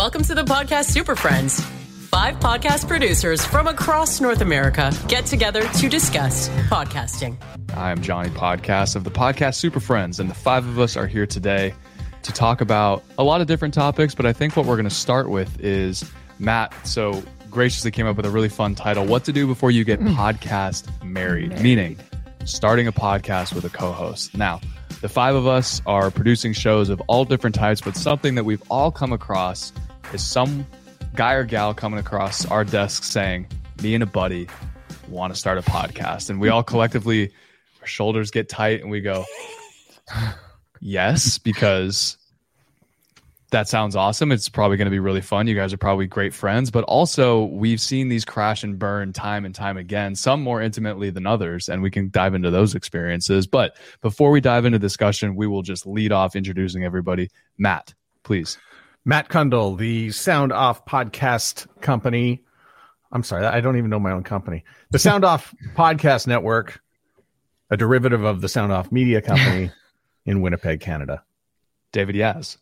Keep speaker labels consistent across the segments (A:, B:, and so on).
A: Welcome to the podcast Super Friends. Five podcast producers from across North America get together to discuss podcasting.
B: I am Johnny Podcast of the podcast Super Friends, and the five of us are here today to talk about a lot of different topics. But I think what we're going to start with is Matt. So graciously came up with a really fun title What to Do Before You Get mm. Podcast Married, married. meaning starting a podcast with a co host. Now, the five of us are producing shows of all different types, but something that we've all come across is some guy or gal coming across our desk saying, Me and a buddy want to start a podcast. And we all collectively, our shoulders get tight and we go, Yes, because that sounds awesome. It's probably going to be really fun. You guys are probably great friends, but also we've seen these crash and burn time and time again, some more intimately than others, and we can dive into those experiences. But before we dive into discussion, we will just lead off introducing everybody. Matt, please.
C: Matt Cundill, the Sound Off podcast company. I'm sorry, I don't even know my own company. The Sound Off Podcast Network, a derivative of the Sound Off Media Company in Winnipeg, Canada.
B: David Yas.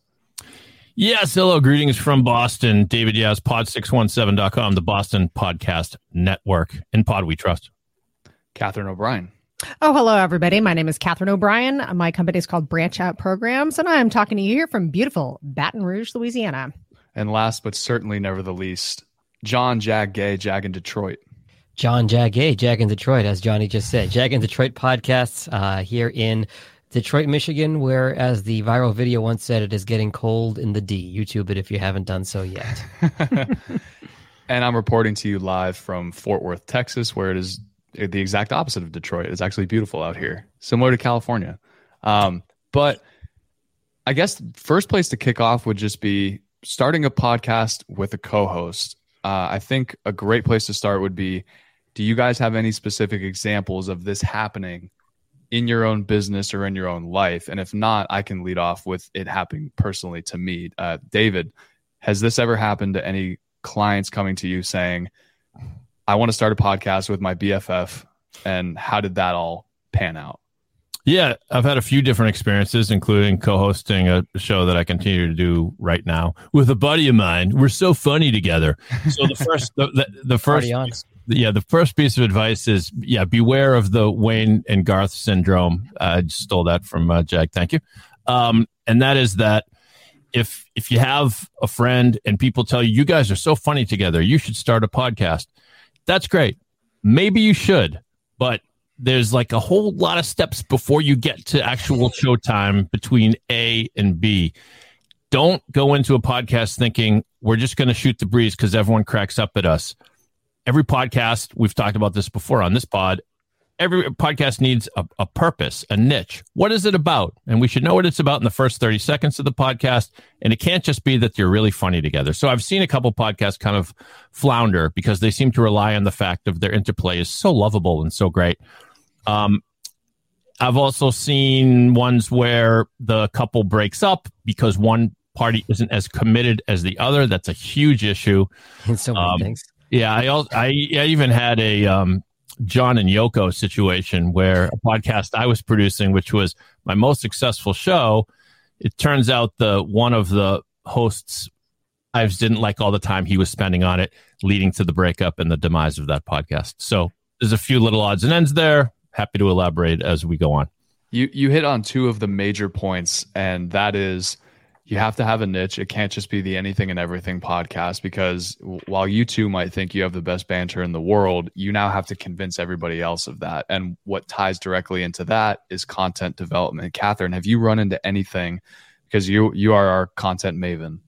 D: Yes, hello, greetings from Boston. David Yas, pod617.com, the Boston Podcast Network. In Pod We Trust.
B: Catherine O'Brien.
E: Oh, hello, everybody. My name is Catherine O'Brien. My company is called Branch Out Programs, and I'm talking to you here from beautiful Baton Rouge, Louisiana.
B: And last but certainly never the least, Jon Jag Gay, Jag in Detroit.
F: Jon Jag Gay, Jag in Detroit, as Johnny just said. Jag in Detroit podcasts uh, here in Detroit, Michigan, where, as the viral video once said, it is getting cold in the D. YouTube it if you haven't done so yet.
B: and I'm reporting to you live from Fort Worth, Texas, where it is the exact opposite of Detroit. It's actually beautiful out here, similar to California. Um, but I guess first place to kick off would just be starting a podcast with a co-host. Uh, I think a great place to start would be: Do you guys have any specific examples of this happening in your own business or in your own life? And if not, I can lead off with it happening personally to me. Uh, David, has this ever happened to any clients coming to you saying, I want to start a podcast with my BFF? And how did that all pan out?
D: Yeah, I've had a few different experiences, including co-hosting a show that I continue to do right now with a buddy of mine. We're so funny together. So the first, the, the, the first, yeah, the first piece of advice is yeah, beware of the Wayne and Garth syndrome. I stole that from uh, Jag. Thank you. Um, and that is that if if you have a friend and people tell you you guys are so funny together, you should start a podcast. That's great. Maybe you should, but there's like a whole lot of steps before you get to actual showtime between A and B. Don't go into a podcast thinking we're just going to shoot the breeze because everyone cracks up at us every podcast, we've talked about this before on this pod. Every podcast needs a, a, purpose, a niche. What is it about? And we should know what it's about in the first 30 seconds of the podcast. And it can't just be that you're really funny together. So I've seen a couple podcasts kind of flounder because they seem to rely on the fact of their interplay is so lovable and so great. Um, I've also seen ones where the couple breaks up because one party isn't as committed as the other. That's a huge issue.
F: In so many um, things.
D: Yeah, I also, I, I even had a um, John and Yoko situation where a podcast I was producing, which was my most successful show, it turns out the one of the hosts I didn't like all the time he was spending on it, leading to the breakup and the demise of that podcast. So there's a few little odds and ends there. Happy to elaborate as we go on.
B: You you hit on two of the major points, and that is you have to have a niche. It can't just be the anything and everything podcast because while you two might think you have the best banter in the world, you now have to convince everybody else of that. And what ties directly into that is content development. Catherine, have you run into anything because you you are our content maven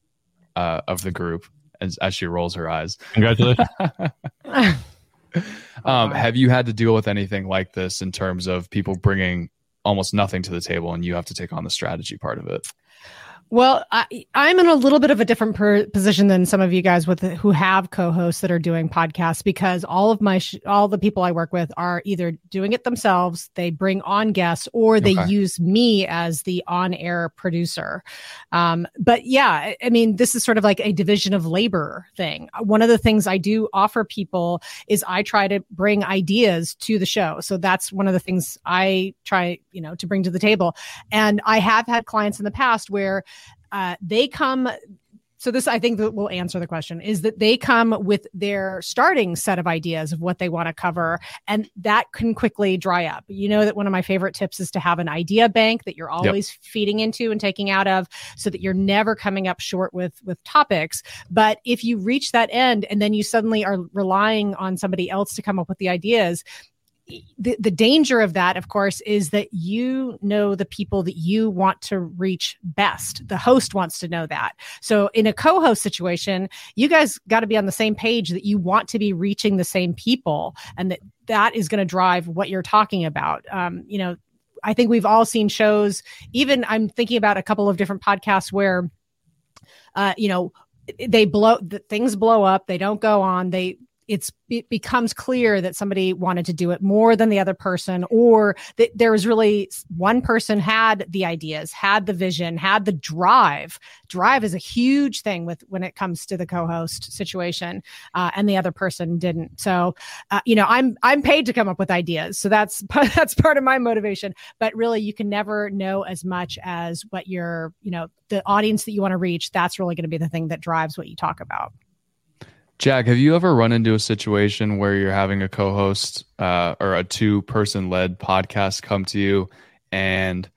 B: uh, of the group as, as she rolls her eyes.
D: Congratulations.
B: um, have you had to deal with anything like this in terms of people bringing almost nothing to the table and you have to take on the strategy part of it?
E: Well, I, am in a little bit of a different per- position than some of you guys with who have co-hosts that are doing podcasts because all of my sh- all the people I work with are either doing it themselves, they bring on guests, or they okay. use me as the on-air producer. Um, but yeah, I, I mean, this is sort of like a division of labor thing. One of the things I do offer people is I try to bring ideas to the show. So that's one of the things I try, you know, to bring to the table. And I have had clients in the past where uh, they come so this i think that will answer the question is that they come with their starting set of ideas of what they want to cover and that can quickly dry up you know that one of my favorite tips is to have an idea bank that you're always yep. feeding into and taking out of so that you're never coming up short with with topics but if you reach that end and then you suddenly are relying on somebody else to come up with the ideas the, the danger of that, of course, is that you know the people that you want to reach best. The host wants to know that. So, in a co host situation, you guys got to be on the same page that you want to be reaching the same people and that that is going to drive what you're talking about. Um, you know, I think we've all seen shows, even I'm thinking about a couple of different podcasts where, uh, you know, they blow things blow up they don't go on they it's it becomes clear that somebody wanted to do it more than the other person or that there was really one person had the ideas had the vision had the drive. Drive is a huge thing with when it comes to the co-host situation uh, and the other person didn't. So uh, you know i'm i'm paid to come up with ideas. So that's that's part of my motivation. But really you can never know as much as what your you know the audience that you want to reach that's really going to be the thing that drives what you talk about
B: Jag, have you ever run into a situation where you're having a co-host uh, or a two-person led podcast come to you, and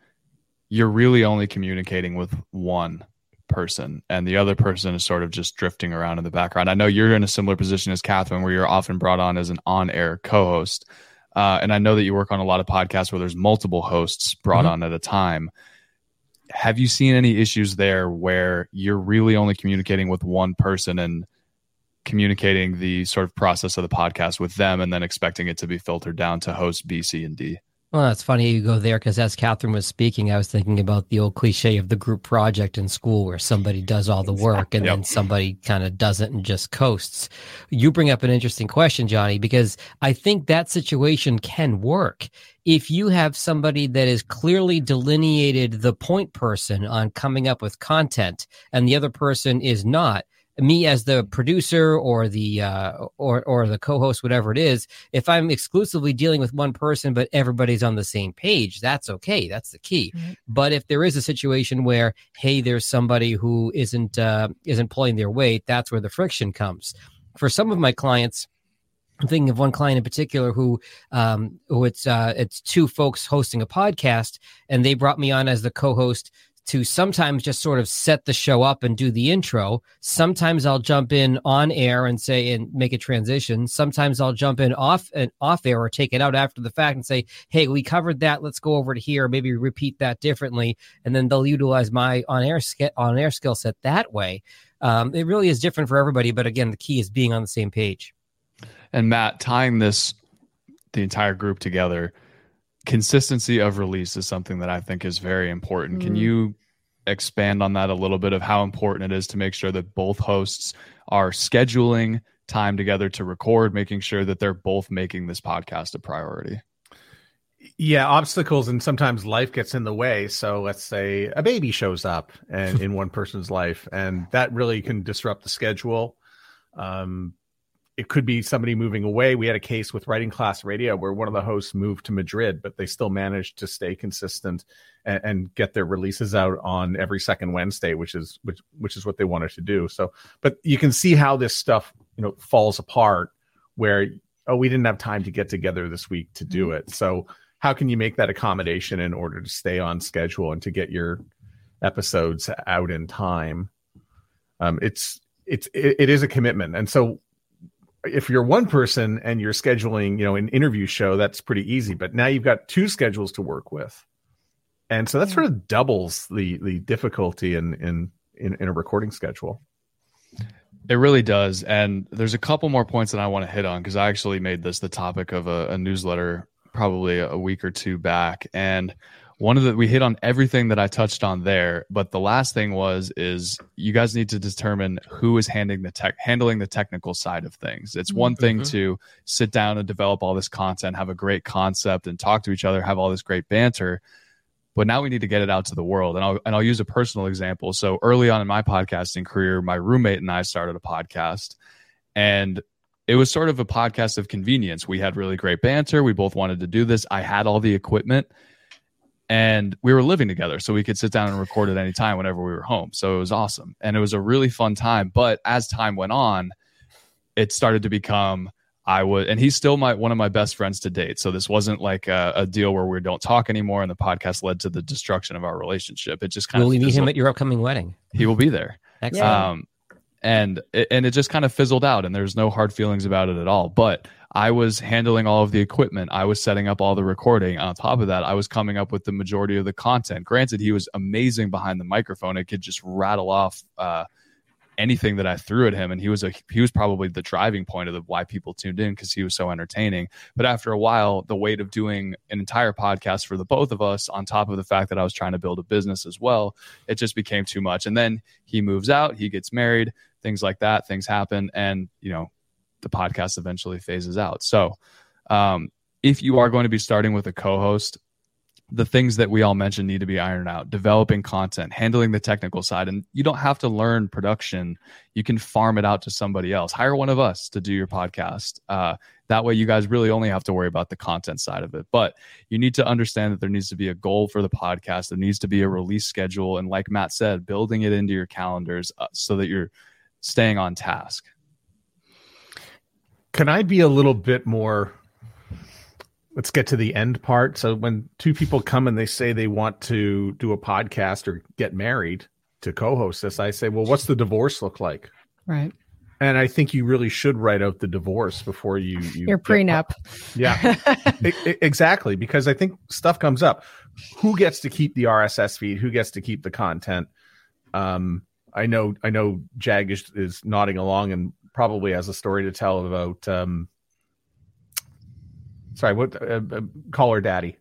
B: you're really only communicating with one person, and the other person is sort of just drifting around in the background? I know you're in a similar position as Catherine, where you're often brought on as an on-air co-host, uh, and I know that you work on a lot of podcasts where there's multiple hosts brought mm-hmm. on at a time. Have you seen any issues there where you're really only communicating with one person and communicating the sort of process of the podcast with them and then expecting it to be filtered down to host B, C, and D.
F: Well, that's funny you go there because as Catherine was speaking, I was thinking about the old cliche of the group project in school where somebody does all the work and yep. then somebody kind of doesn't and just coasts. You bring up an interesting question, Johnny, because I think that situation can work. If you have somebody that is clearly delineated the point person on coming up with content and the other person is not, me as the producer or the uh, or or the co-host, whatever it is, if I'm exclusively dealing with one person, but everybody's on the same page, that's okay. That's the key. Mm-hmm. But if there is a situation where, hey, there's somebody who isn't uh, isn't pulling their weight, that's where the friction comes. For some of my clients. I'm thinking of one client in particular who, um, who it's uh, it's two folks hosting a podcast, and they brought me on as the co-host to sometimes just sort of set the show up and do the intro. Sometimes I'll jump in on air and say and make a transition. Sometimes I'll jump in off and off air or take it out after the fact and say, "Hey, we covered that. Let's go over to here. Maybe repeat that differently." And then they'll utilize my on air on air skill set that way. Um, it really is different for everybody, but again, the key is being on the same page.
B: And Matt, tying this the entire group together consistency of release is something that I think is very important. Mm. Can you expand on that a little bit of how important it is to make sure that both hosts are scheduling time together to record, making sure that they're both making this podcast a priority?
C: Yeah, obstacles and sometimes life gets in the way. So let's say a baby shows up and in one person's life, and that really can disrupt the schedule. Um, it could be somebody moving away. We had a case with Writing Class Radio where one of the hosts moved to Madrid, but they still managed to stay consistent and, and, get their releases out on every second Wednesday, which is which which is what they wanted to do. So, but you can see how this stuff you know falls apart where oh we didn't have time to get together this week to do mm-hmm. it. So how can you make that accommodation in order to stay on schedule and to get your episodes out in time? Um, it's it's it, it is a commitment, and so if you're one person and you're scheduling, you know, an interview show, that's pretty easy. But now you've got two schedules to work with, and so that sort of doubles the the difficulty in in in, in a recording schedule.
B: It really does, and there's a couple more points that I want to hit on because I actually made this the topic of a, a newsletter probably a week or two back, and one of the we hit on everything that I touched on there, but the last thing was is you guys need to determine who is handling the tech handling the technical side of things. It's one thing mm-hmm. to sit down and develop all this content, have a great concept and talk to each other, have all this great banter. But now we need to get it out to the world. And I'll and I'll use a personal example. So early on in my podcasting career, my roommate and I started a podcast and it was sort of a podcast of convenience. We had really great banter. We both wanted to do this. I had all the equipment and we were living together so we could sit down and record at any time whenever we were home. So it was awesome and it was a really fun time. But as time went on it started to become i would and he's still my one of my best friends to date. So this wasn't like a, a deal where we don't talk anymore and the podcast led to the destruction of our relationship. It just kind
F: will
B: of
F: we meet him at your upcoming wedding.
B: He will be there.
F: Excellent.
B: um, and it- and it just kind of fizzled out, and there's no hard feelings about it at all. But I was handling all of the equipment. I was setting up all the recording. On top of that, I was coming up with the majority of the content. Granted, he was amazing behind the microphone. It could just rattle off uh, anything that I threw at him, and he was a he was probably the driving point of the, why people tuned in because he was so entertaining. But after a while, the weight of doing an entire podcast for the both of us, on top of the fact that I was trying to build a business as well, it just became too much. And then he moves out, he gets married, things like that, things happen, and you know, the podcast eventually phases out. So, um, if you are going to be starting with a co-host, the things that we all mentioned need to be ironed out. Developing content handling the technical side and you don't have to learn production. You can farm it out to somebody else. Hire one of us to do your podcast. Uh, that way you guys really only have to worry about the content side of it. But you need to understand that there needs to be a goal for the podcast. There needs to be a release schedule and like matt said building it into your calendars uh, so that you're staying on task
C: Can I be a little bit more? Let's get to the end part. So when two people come and they say they want to do a podcast or get married to co-host this, I say, well, what's the divorce look like?
E: Right.
C: And I think you really should write out the divorce before you, you
E: Your
C: get-
E: prenup.
C: Yeah, E- e- exactly. Because I think stuff comes up. Who gets to keep the RSS feed? Who gets to keep the content? Um, I know, I know. Jag is, is nodding along and probably has a story to tell about. Um, sorry, what? Uh, uh, call her daddy.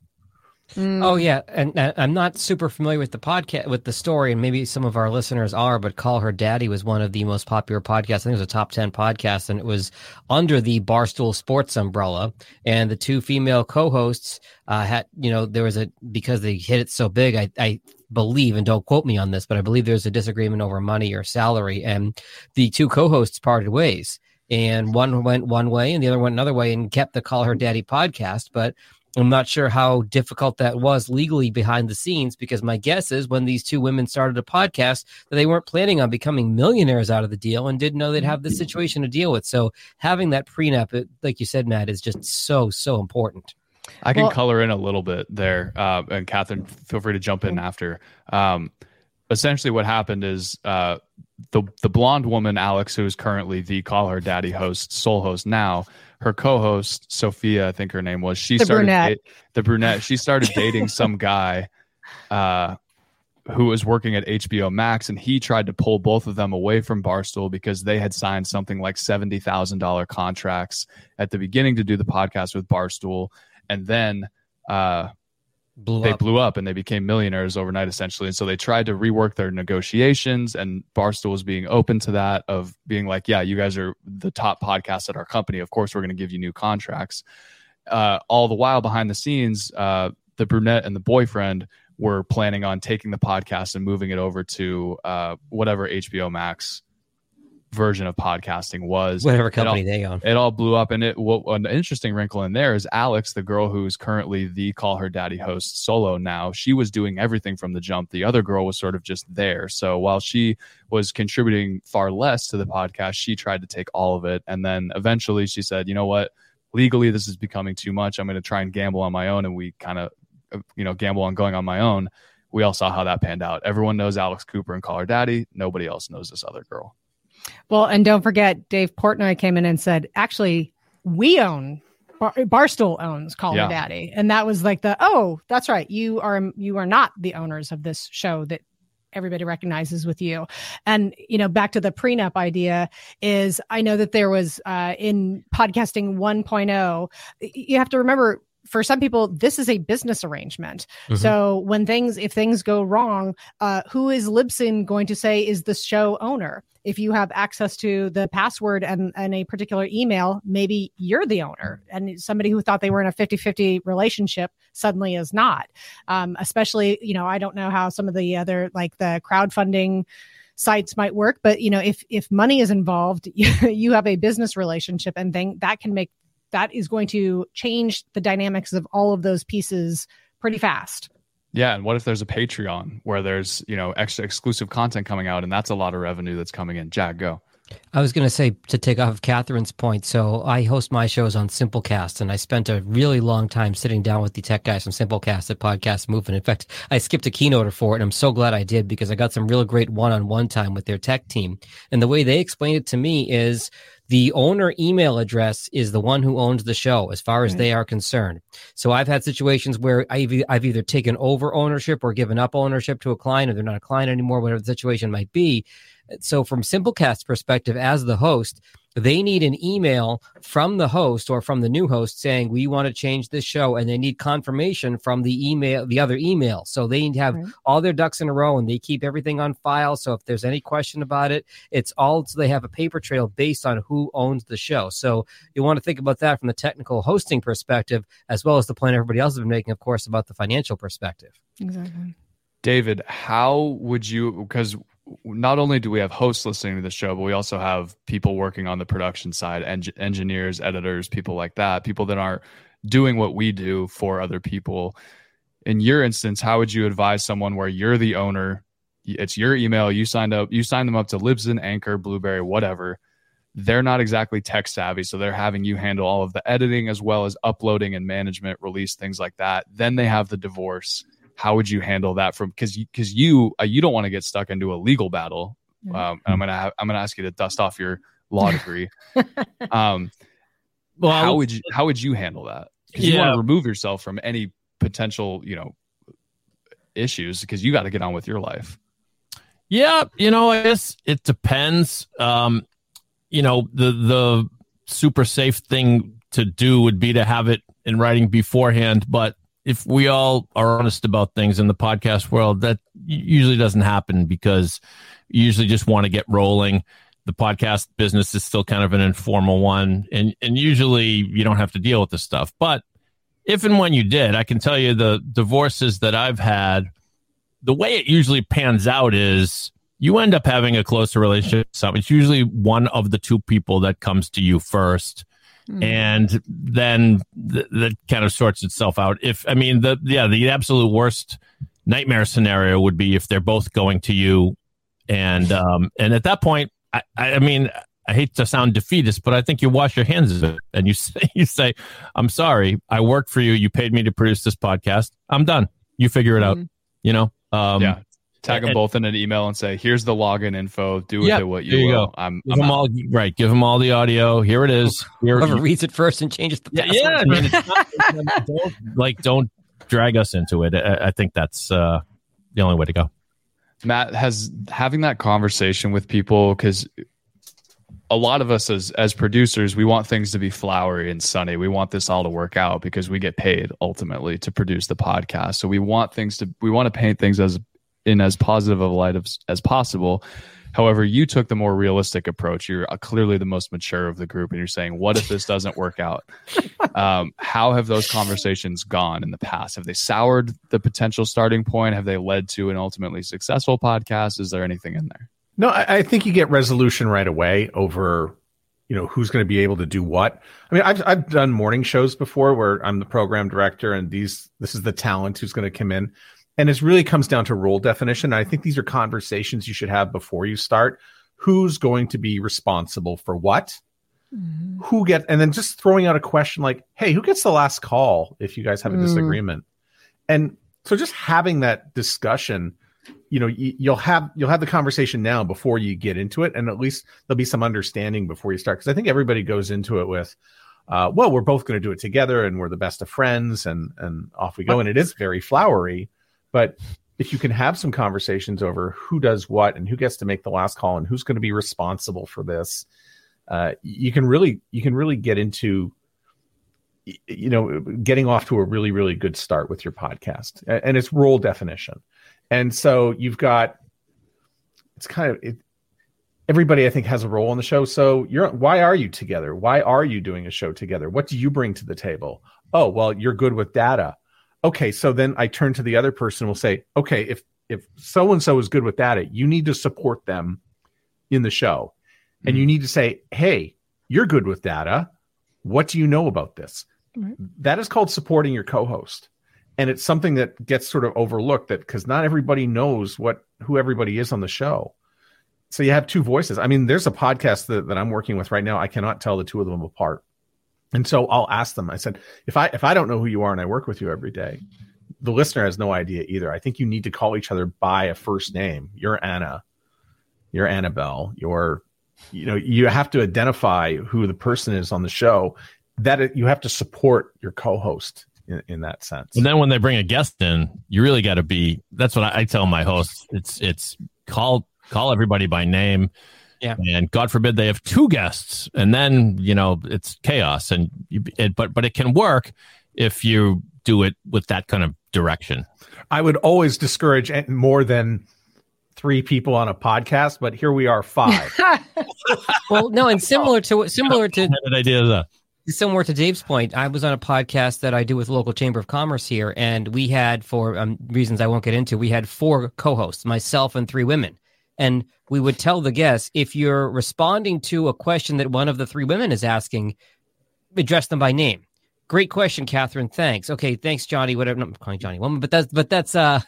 E: Mm.
F: Oh yeah, and, and I'm not super familiar with the podcast with the story, and maybe some of our listeners are. But "Call Her Daddy" was one of the most popular podcasts. I think it was a top ten podcast, and it was under the Barstool Sports umbrella. And the two female co-hosts uh, had, you know, there was a because they hit it so big. I, I believe, and don't quote me on this, but I believe there's a disagreement over money or salary, and the two co-hosts parted ways. And one went one way, and the other went another way, and kept the "Call Her Daddy" podcast, but. I'm not sure how difficult that was legally behind the scenes because my guess is when these two women started a podcast that they weren't planning on becoming millionaires out of the deal and didn't know they'd have this mm-hmm. situation to deal with. So having that prenup, like you said, Matt, is just so so important.
B: I can
E: Well-
B: color in a little bit there, uh, and Catherine, feel free to jump in after. Um, essentially, what happened is uh, the the blonde woman, Alex, who is currently the Call Her Daddy host, sole host now. Her co-host Sophia, I think her name was. She
E: The
B: started
E: brunette.
B: date- the brunette. She started dating some guy. Uh, who was working at HBO Max, and he tried to pull both of them away from Barstool because they had signed something like seventy thousand dollar contracts at the beginning to do the podcast with Barstool, and then uh,
F: Blew
B: they
F: up.
B: blew up and they became millionaires overnight, essentially. And so they tried to rework their negotiations, and Barstool was being open to that of being like, "Yeah, you guys are the top podcast at our company. Of course, we're going to give you new contracts." Uh, all the while behind the scenes, uh, the brunette and the boyfriend were planning on taking the podcast and moving it over to uh, whatever HBO Max version of podcasting was.
F: Whatever
B: It all-
F: company they own.
B: it all blew up and it what an interesting wrinkle in there is alex the girl who's currently the call her daddy host solo now she was doing everything from the jump. The other girl was sort of just there. So while she was contributing far less to the podcast she tried to take all of it. And then eventually she said you know what? Legally this is becoming too much. I'm going to try and gamble on my own. And we kind of you know gamble on going on my own. We all saw how that panned out. Everyone knows alex cooper and call her daddy. Nobody else knows this other girl
E: Well, and don't forget, Dave Portnoy came in and said, actually, we own Bar- Barstool owns Call
B: Yeah.
E: Her Daddy, and that was like the oh, that's right, you are you are not the owners of this show that everybody recognizes with you. And you know, back to the prenup idea is I know that there was uh, in podcasting 1.0, y- you have to remember. For some people, this is a business arrangement.
F: Mhm.
E: So when things, if things go wrong, uh, who is Libsyn going to say is the show owner? If you have access to the password and, and a particular email, maybe you're the owner. And somebody who thought they were in a 50 50 relationship suddenly is not. Um, especially, you know, I don't know how some of the other, like the crowdfunding sites might work but you know if if money is involved you have a business relationship and then that can make that is going to change the dynamics of all of those pieces pretty fast
B: Yeah, and what if there's a Patreon where there's you know extra exclusive content coming out, and that's a lot of revenue that's coming in. Jag, go.
F: I was going to say to take off of Catherine's point. So I host my shows on Simplecast, and I spent a really long time sitting down with the tech guys from Simplecast at Podcast Movement. In fact, I skipped a keynote for it, and I'm so glad I did because I got some real great one-on-one time with their tech team. And the way they explained it to me is the owner email address is the one who owns the show as far as right. they are concerned. So I've had situations where I've, I've either taken over ownership or given up ownership to a client, or they're not a client anymore, whatever the situation might be. So, from Simplecast's perspective, as the host, they need an email from the host or from the new host saying we want to change this show and they need confirmation from the email the other email. So they need to have right. all their ducks in a row and they keep everything on file. So if there's any question about it it's all so they have a paper trail based on who owns the show. So you want to think about that from the technical hosting perspective as well as the plan everybody else has been making of course about the financial perspective.
E: Exactly.
B: David how would you because not only do we have hosts listening to the show, but we also have people working on the production side, en- engineers, editors, people like that, people that are doing what we do for other people. In your instance, how would you advise someone where you're the owner? It's your email. You signed up. You signed them up to Libsyn, Anchor, Blubrry, whatever. They're not exactly tech savvy, so they're having you handle all of the editing as well as uploading and management, release things like that. Then they have the divorce how would you handle that from because you because you uh, you don't want to get stuck into a legal battle. Um, i'm gonna have, i'm gonna ask you to dust off your law degree. Um well how would you how would you handle that? Because yeah. you want to remove yourself from any potential you know issues because you got to get on with your life.
D: Yeah you know i guess it depends. Um you know the the super safe thing to do would be to have it in writing beforehand but if we all are honest about things in the podcast world, that usually doesn't happen because you usually just want to get rolling. The podcast business is still kind of an informal one, and and usually you don't have to deal with this stuff. But if and when you did, I can tell you the divorces that I've had, the way it usually pans out is you end up having a closer relationship. So it's usually one of the two people that comes to you first Mm. And then th- that kind of sorts itself out. If I mean the yeah the absolute worst nightmare scenario would be if they're both going to you, and um and at that point I I mean I hate to sound defeatist, but I think you wash your hands of it and you say you say I'm sorry. I worked for you. You paid me to produce this podcast. I'm done. You figure it out. Mm. you know?
B: Um, yeah tag them and, both in an email and say, "Here's the login info. Do with it what you,
D: you
B: will."
D: Go. I'm, give I'm them out. all right. Give them all the audio. Here it is. Here,
F: Whoever reads it first and changes the
D: password. Yeah, I mean, not, don't, like don't drag us into it. I, I think that's uh, the only way to go.
B: Matt has having that conversation with people because a lot of us as as producers we want things to be flowery and sunny we want this all to work out because we get paid ultimately to produce the podcast so we want things to we want to paint things as in as positive of a light of, as possible. However, you took the more realistic approach. You're uh, clearly the most mature of the group, and you're saying, "What if this doesn't work out?" Um, how have those conversations gone in the past? Have they soured the potential starting point? Have they led to an ultimately successful podcast? Is there anything in there?
C: No, I, I think you get resolution right away over, you know, who's going to be able to do what. I mean, I've I've done morning shows before where I'm the program director, and these this is the talent who's going to come in and it really comes down to role definition. I think these are conversations you should have before you start. Who's going to be responsible for what? Mm-hmm. Who get and then just throwing out a question like, "Hey, who gets the last call if you guys have a mm. disagreement?" And so just having that discussion, you know, you, you'll have you'll have the conversation now before you get into it, and at least there'll be some understanding before you start. Because I think everybody goes into it with, uh, "Well, we're both going to do it together, and we're the best of friends," and and off we go. And it is very flowery but if you can have some conversations over who does what and who gets to make the last call and who's going to be responsible for this, uh, you can really you can really get into you know getting off to a really really good start with your podcast. And it's role definition. And so you've got it's kind of it, everybody i think has a role on the show. So you're why are you together? Why are you doing a show together? What do you bring to the table? Oh well you're good with data okay, so then I turn to the other person and will say, okay, if if so and so is good with data, you need to support them in the show. Mm-hmm. And you mm-hmm. need to say, hey, you're good with data. What do you know about this? That is called supporting your co-host. and it's something that gets sort of overlooked that because not everybody knows what who everybody is on the show so you have two voices i mean there's a podcast that, that i'm working with right now i cannot tell the two of them apart and so i'll ask them i said if i if i don't know who you are and i work with you every day the listener has no idea either i think you need to call each other by a first name you're anna you're annabelle you're you know you have to identify who the person is on the show that it, you have to support your co-host in, in, that sense.
D: And then when they bring a guest in, you really got to be. That's what I, I, tell my hosts. It's it's call call everybody by name.
F: Yeah.
D: And God forbid they have two guests, and then you know it's chaos. And you, it, but but it can work if you do it with that kind of direction.
C: I would always discourage more than three people on a podcast, but here we are five.
F: well, no, and similar to similar to
D: idea that
F: similar to Dave's point, I was on a podcast that I do with local chamber of commerce here, and we had, for um, reasons I won't get into, we had four co-hosts, myself and three women, and we would tell the guests if you're responding to a question that one of the three women is asking, address them by name. Great question, Catherine. Thanks. Okay, thanks, Johnny. Whatever. I'm calling Johnny woman, but that's but that's uh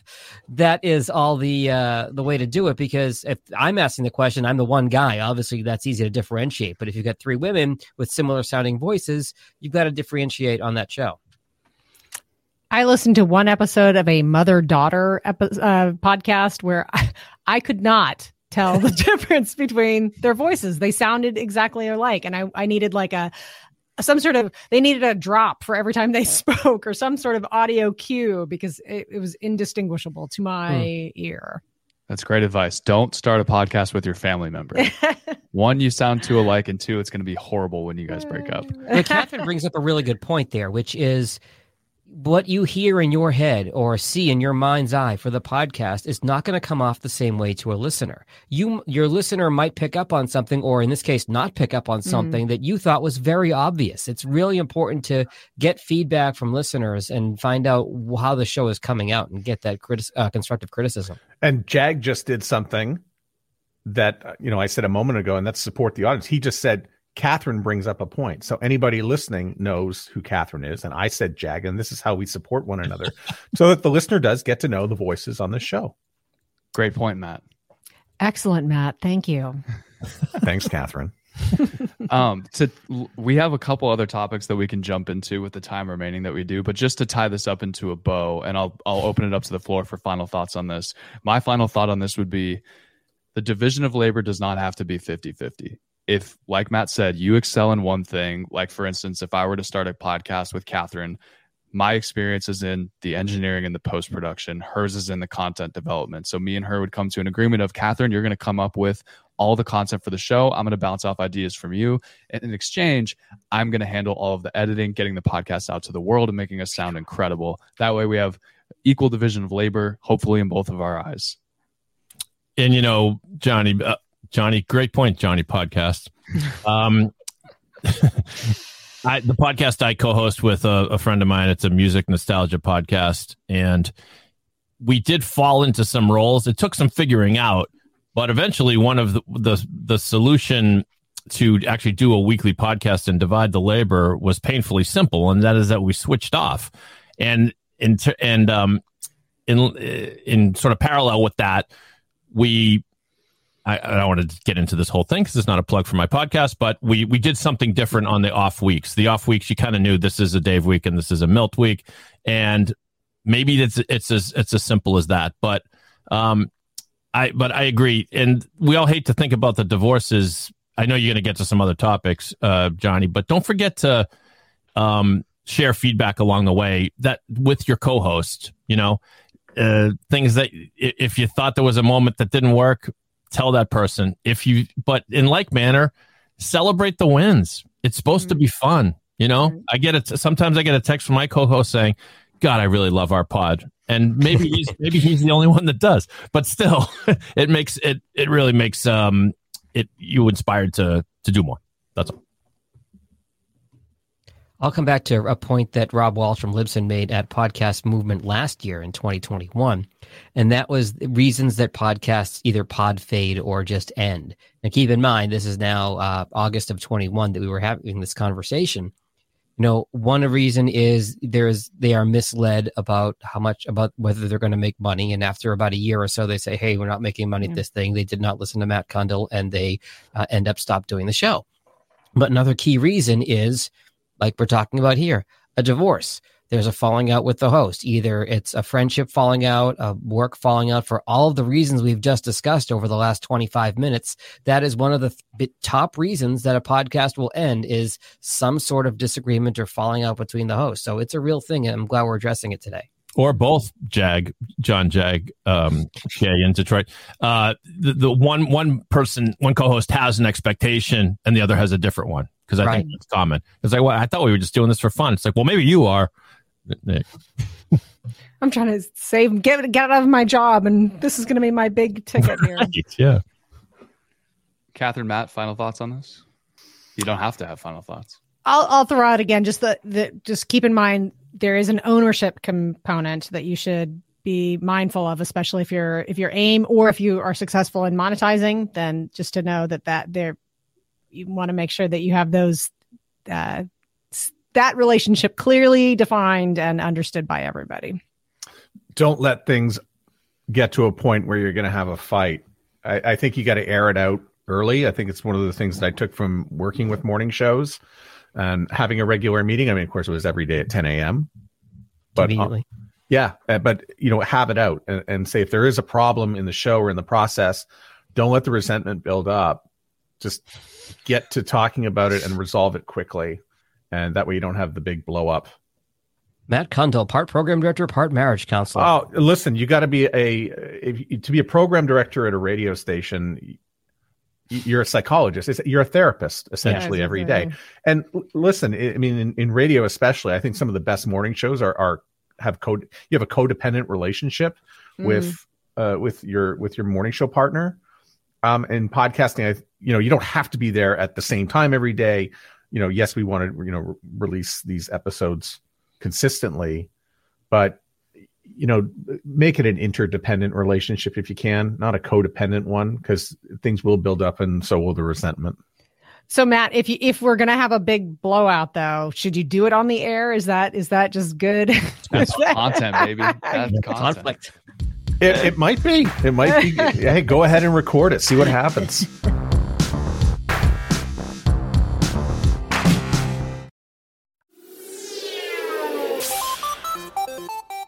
F: that is all the uh the way to do it because if I'm asking the question, I'm the one guy. Obviously, that's easy to differentiate. But if you've got three women with similar sounding voices, you've got to differentiate on that show.
E: I listened to one episode of a mother daughter epi- uh, podcast where I, I could not tell the difference between their voices. They sounded exactly alike, and I I needed like a some sort of they needed a drop for every time they spoke or some sort of audio cue because it, it was indistinguishable to my hmm. ear
B: that's great advice don't start a podcast with your family member one you sound too alike and two it's going to be horrible when you guys break up
F: but catherine brings up a really good point there which is what you hear in your head or see in your mind's eye for the podcast is not going to come off the same way to a listener. You your listener might pick up on something or in this case not pick up on mm-hmm. something mm. that you thought was very obvious. It's really important to get feedback from listeners and find out how the show is coming out and get that criti- uh, constructive criticism.
C: And Jag just did something that you know I said a moment ago and that's support the audience. He just said Catherine brings up a point. So anybody listening knows who Catherine is. And I said Jag, and this is how we support one another so that the listener does get to know the voices on the show.
B: Great point, Matt.
E: Excellent, Matt. Thank you.
C: Thanks, Catherine.
B: um, to we have a couple other topics that we can jump into with the time remaining that we do, but just to tie this up into a bow, and I'll I'll open it up to the floor for final thoughts on this. My final thought on this would be the division of labor does not have to be 50-50 if, like Matt said, you excel in one thing, like for instance, if I were to start a podcast with Catherine, my experience is in the engineering and the post production. Hers is in the content development. So me and her would come to an agreement of Catherine, you're going to come up with all the content for the show. I'm going to bounce off ideas from you. And in exchange, I'm going to handle all of the editing, getting the podcast out to the world and making us sound incredible. That way we have equal division of labor, hopefully in both of our eyes.
D: And you know, Johnny, uh, Johnny, great point, Johnny podcast. Um, I, the podcast I co-host with a, a, friend of mine. It's a music nostalgia podcast, and we did fall into some roles. It took some figuring out, but eventually, one of the the, the solution to actually do a weekly podcast and divide the labor was painfully simple, and that is that we switched off, and in and um in in sort of parallel with that, we I, I don't want to get into this whole thing because it's not a plug for my podcast, but we we did something different on the off weeks. The off weeks, you kind of knew this is a Dave week and this is a Milt week, and maybe it's it's as it's as simple as that. But um, I but I agree, and we all hate to think about the divorces. I know you're going to get to some other topics, uh, Johnny, but don't forget to um, share feedback along the way that with your co-host. You know, uh, things that if you thought there was a moment that didn't work, tell that person if you but in like manner celebrate the wins. It's supposed mm-hmm. to be fun you know? Mm-hmm. i get it sometimes i get a text from my co-host saying god i really love our pod. And maybe he's maybe he's the only one that does but still it makes it it really makes um it you inspired to to do more. That's all
F: I'll come back to a point that Rob Walsh from Libsyn made at Podcast Movement last year in 2021. And that was reasons that podcasts either pod fade or just end. Now, keep in mind, this is now uh, August of 21 that we were having this conversation. you know one reason is there's they are misled about how much about whether they're going to make money and after about a year or so they say hey we're not making money at this thing they did not listen to matt cundill and they uh, end up stop doing the show but another key reason is like we're talking about here a divorce there's a falling out with the host. Either it's a friendship falling out, a work falling out for all of the reasons we've just discussed over the last 25 minutes. That is one of the th- top reasons that a podcast will end is some sort of disagreement or falling out between the hosts. So it's a real thing. And I'm glad we're addressing it today
D: or both Jag, Jon Jag, um, Jay in Detroit. Uh, the, the one one person, one co-host has an expectation, and the other has a different one because I right. think it's common. It's like, well, I thought we were just doing this for fun. It's like, well, maybe you are,
E: I'm trying to save, get get out of my job, and this is going to be my big ticket here. right,
D: yeah.
B: Catherine, Matt, final thoughts on this? You don't have to have final thoughts.
E: I'll I'll throw out again. Just the, the just keep in mind there is an ownership component that you should be mindful of, especially if you're if your aim or if you are successful in monetizing. Then just to know that that there you want to make sure that you have those uh, that relationship clearly defined and understood by everybody.
C: Don't let things get to a point where you're going to have a fight. I, I think you got to air it out early. I think it's one of the things that I took from working with morning shows and having a regular meeting. I mean, of course, it was every day at 10 a.m. But uh, yeah, uh, but you know, have it out and, and say if there is a problem in the show or in the process, don't let the resentment build up. Just get to talking about it and resolve it quickly and that way you don't have the big blow up.
F: Matt Cundill, part program director, part marriage counselor.
C: Oh, listen, you got to be a if, to be a program director at a radio station. You're a psychologist. You're a therapist essentially yeah, every day. And listen, I mean, in, in radio especially, I think some of the best morning shows are are have code. You have a codependent relationship mm. with uh, with your with your morning show partner. Um, and podcasting, I, you know, you don't have to be there at the same time every day you know, yes, we want to, you know, re- release these episodes consistently, but you know, make it an interdependent relationship if you can, not a codependent one, because things will build up and so will the resentment.
E: So Matt, if you if we're gonna have a big blowout though, should you do it on the air? Is that is that just good?
B: That's content, baby. That's conflict.
C: It, it might be. It might be. hey, go ahead and record it. See what happens.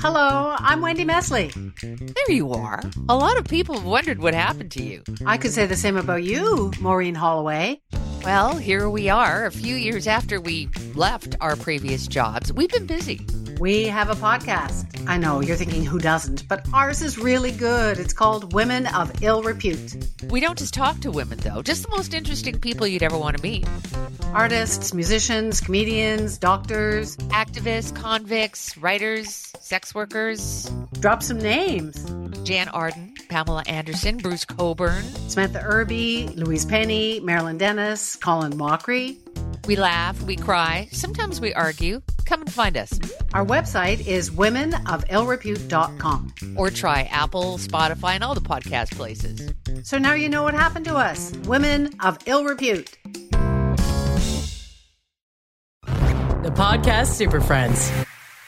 G: Hello, I'm Wendy Mesley.
H: There you are. A lot of people have wondered what happened to you.
G: I could say the same about you, Maureen Holloway.
H: Well, here we are, a few years after we left our previous jobs. We've been busy.
G: We have a podcast. I know you're thinking who doesn't, but ours is really good. It's called Women of Ill Repute.
H: We don't just talk to women, though, just the most interesting people you'd ever want to meet
G: artists, musicians, comedians, doctors,
H: activists, convicts, writers, sex workers.
G: Drop some names
H: Jann Arden, Pamela Anderson, Bruce Cockburn,
G: Samantha Irby, Louise Penny, Marilyn Denis, Colin Mochrie.
H: We laugh, we cry, sometimes we argue come and find us.
G: Our website is womenofillrepute.com.
H: Or try Apple, Spotify, and all the podcast places.
G: So now you know what happened to us, women of ill repute.
A: The podcast Super Friends.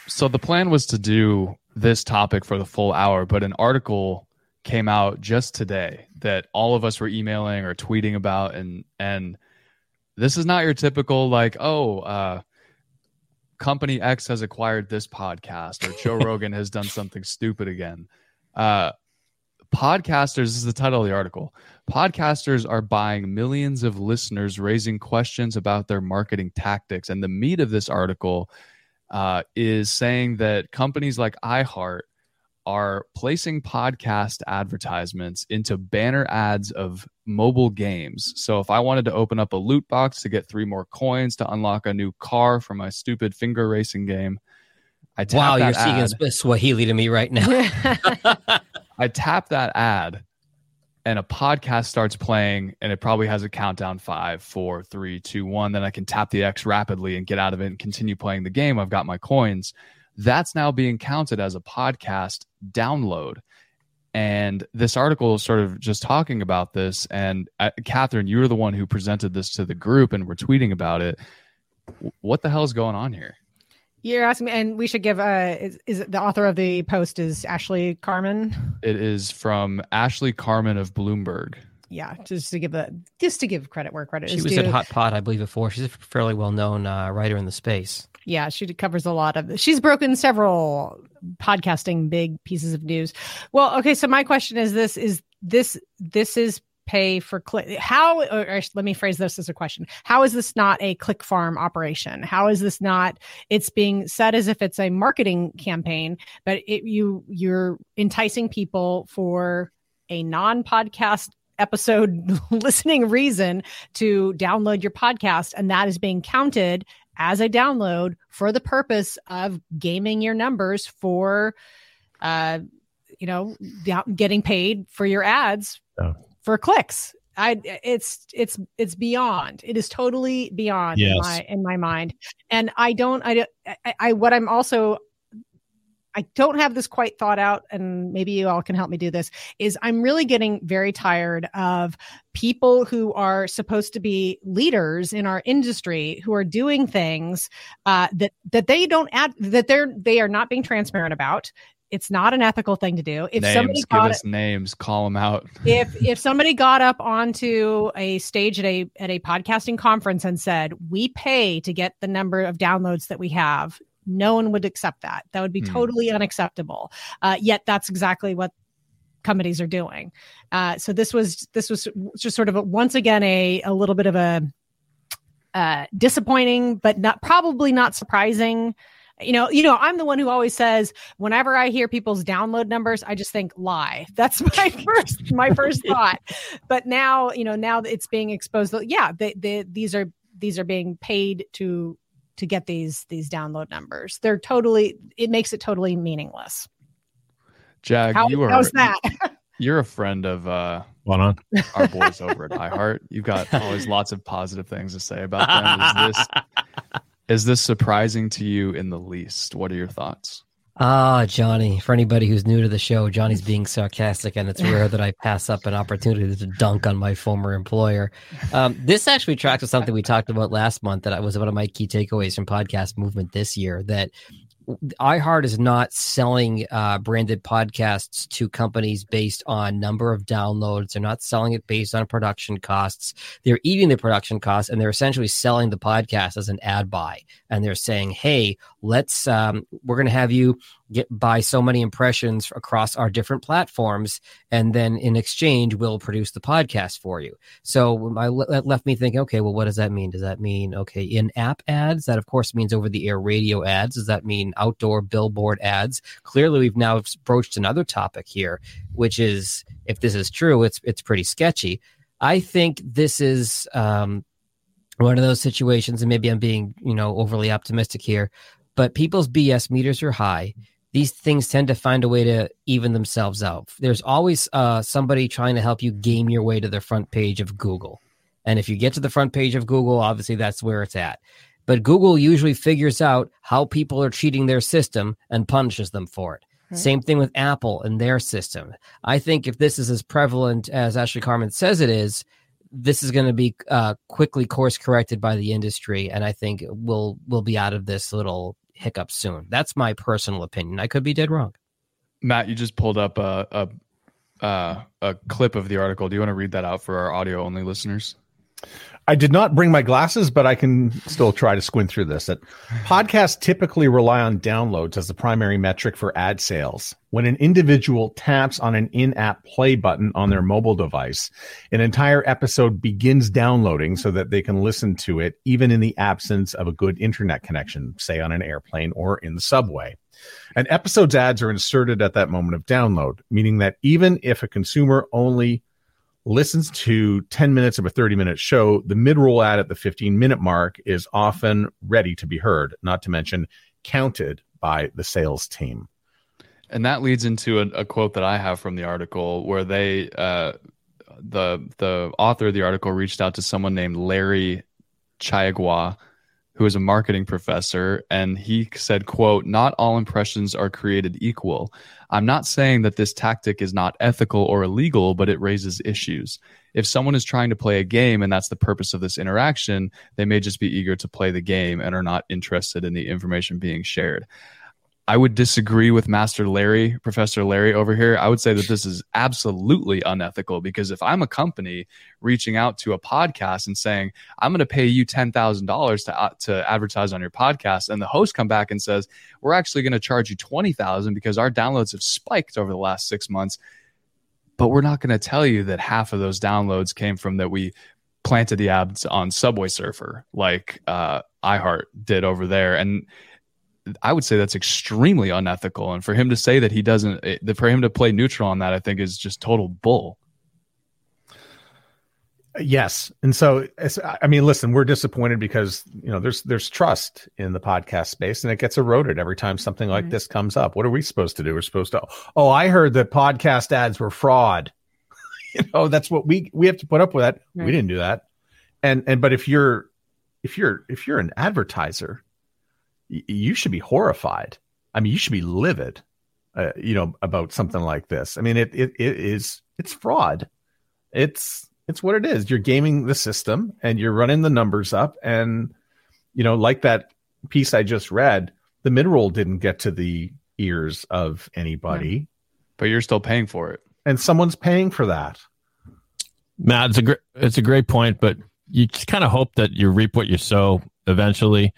B: So the plan was to do this topic for the full hour, but an article came out just today that all of us were emailing or tweeting about and and this is not your typical like oh uh company x has acquired this podcast or joe rogan has done something stupid again. Uh podcasters this is the title of the article. Podcasters are buying millions of listeners raising questions about their marketing tactics. And the meat of this article uh, is saying that companies like iheart are placing podcast advertisements into banner ads of mobile games. So if I wanted to open up a loot box to get three more coins to unlock a new car for my stupid finger racing game, I tap
F: wow, you're
B: ad,
F: speaking Swahili to me right now.
B: I tap that ad and a podcast starts playing and it probably has a countdown five, four, three, two, one. Then I can tap the X rapidly and get out of it and continue playing the game. I've got my coins that's now being counted as a podcast download. And this article is sort of just talking about this. And uh, Catherine, you were the one who presented this to the group and we're tweeting about it. What the hell is going on here?
E: You're asking me, and we should give. Uh, is, is the author of the post is Ashley Carman?
B: It is from Ashley Carman of Bloomberg.
E: Yeah, just to give the just to give credit where credit
F: she
E: is She
F: was
E: due.
F: at Hot Pod, I believe, before. She's a fairly well known uh, writer in the space
E: yeah, she covers a lot of. She's broken several podcasting big pieces of news. Well, okay, so my question is this: is this this is pay for click? How? Or, let me phrase this as a question: How is this not a click farm operation? How is this not? It's being said as if it's a marketing campaign, but it, you you're enticing people for a non-podcast episode listening reason to download your podcast and that is being counted as a download for the purpose of gaming your numbers for uh you know getting paid for your ads oh. for clicks i it's it's it's beyond it is totally beyond yes. in my in my mind and i don't I, I i what i'm also I don't have this quite thought out, and maybe you all can help me do this. Is I'm really getting very tired of people who are supposed to be leaders in our industry who are doing things uh, that that they don't add that they're they are not being transparent about. It's not an ethical thing to do.
B: If names, somebody give us names, call them out.
E: if if somebody got up onto a stage at a at a podcasting conference and said, "We pay to get the number of downloads that we have," no one would accept that. That would be mm. totally unacceptable. Uh, yet that's exactly what companies are doing. Uh, so this was this was just sort of a, once again a a little bit of a uh, disappointing, but not probably not surprising. You know, you know, I'm the one who always says whenever I hear people's download numbers, I just think lie. That's my first my first thought. But now, you know, now it's being exposed. Yeah, they, they, these are these are being paid to to get these these download numbers. They're totally it makes it totally meaningless.
B: Jag,
E: How,
B: you are
E: how's that?
B: you're a friend of uh
D: what on
B: our boys over at iHeart. You've got always lots of positive things to say about them. Is this is this surprising to you in the least? What are your thoughts?
F: Ah, Johnny. For anybody who's new to the show, Johnny's being sarcastic, and it's rare that I pass up an opportunity to dunk on my former employer. Um, this actually tracks with something we talked about last month that was one of my key takeaways from podcast movement this year. That iHeart is not selling uh, branded podcasts to companies based on number of downloads. They're not selling it based on production costs. They're eating the production costs and they're essentially selling the podcast as an ad buy. And they're saying, hey, let's, um, we're going to have you get buy so many impressions across our different platforms and then in exchange we'll produce the podcast for you. So I that left me thinking okay well what does that mean? Does that mean okay in app ads? That of course means over the air radio ads. Does that mean outdoor billboard ads? Clearly we've now broached another topic here which is if this is true it's it's pretty sketchy. I think this is um one of those situations and maybe i'm being you know overly optimistic here but people's bs meters are high these things tend to find a way to even themselves out. There's always uh, somebody trying to help you game your way to the front page of Google. And if you get to the front page of Google, obviously that's where it's at. but Google usually figures out how people are cheating their system and punishes them for it. Right. Same thing with Apple and their system. I think if this is as prevalent as Ashley Carman says it is, this is going to be uh, quickly course corrected by the industry, and I think we'll we'll be out of this little hiccup soon. That's my personal opinion. I could be dead wrong.
B: Matt, you just pulled up a a, uh, a clip of the article. Do you want to read that out for our audio only listeners?
C: I did not bring my glasses, but I can still try to squint through this. That podcasts typically rely on downloads as the primary metric for ad sales. When an individual taps on an in-app play button on their mobile device, an entire episode begins downloading so that they can listen to it even in the absence of a good internet connection, say on an airplane or in the subway. And episodes ads are inserted at that moment of download, meaning that even if a consumer only listens to 10 minutes of a 30 minute show, the mid roll ad at the 15 minute mark is often ready to be heard, not to mention counted by the sales team.
B: And that leads into a, a quote that I have from the article where they, uh, the the author of the article reached out to someone named Larry Chiagua, who is a marketing professor and he said quote not all impressions are created equal. I'm not saying that this tactic is not ethical or illegal but it raises issues. If someone is trying to play a game and that's the purpose of this interaction they may just be eager to play the game and are not interested in the information being shared I would disagree with Master Larry, Professor Larry over here. I would say that this is absolutely unethical because if I'm a company reaching out to a podcast and saying, I'm going to pay you $10,000 to, uh, to advertise on your podcast, and the host come back and says, we're actually going to charge you 20,000 because our downloads have spiked over the last six months. But we're not going to tell you that half of those downloads came from that we planted the ads on Subway Surfer like uh, iHeart did over there. And I would say that's extremely unethical. And for him to say that he doesn't, eh, for him to play neutral on that, I think is just total bull.
C: Yes, and so I mean, listen, we're disappointed because you know there's there's trust in the podcast space, and it gets eroded every time something like this comes up. What are we supposed to do? We're supposed to, oh, I heard that podcast ads were fraud. you know, that's what we we have to put up with. That right. we didn't do that, and and but if you're if you're if you're an advertiser you should be horrified. I mean, you should be livid, uh, you know, about something like this. I mean, it, it it is it's fraud. It's it's what it is. You're gaming the system and you're running the numbers up, and you know, like that piece I just read, the mid roll didn't get to the ears of anybody,
B: but you're still paying for it,
C: and someone's paying for that.
D: Matt, it's a great it's a great point, but you just kind of hope that you reap what you sow eventually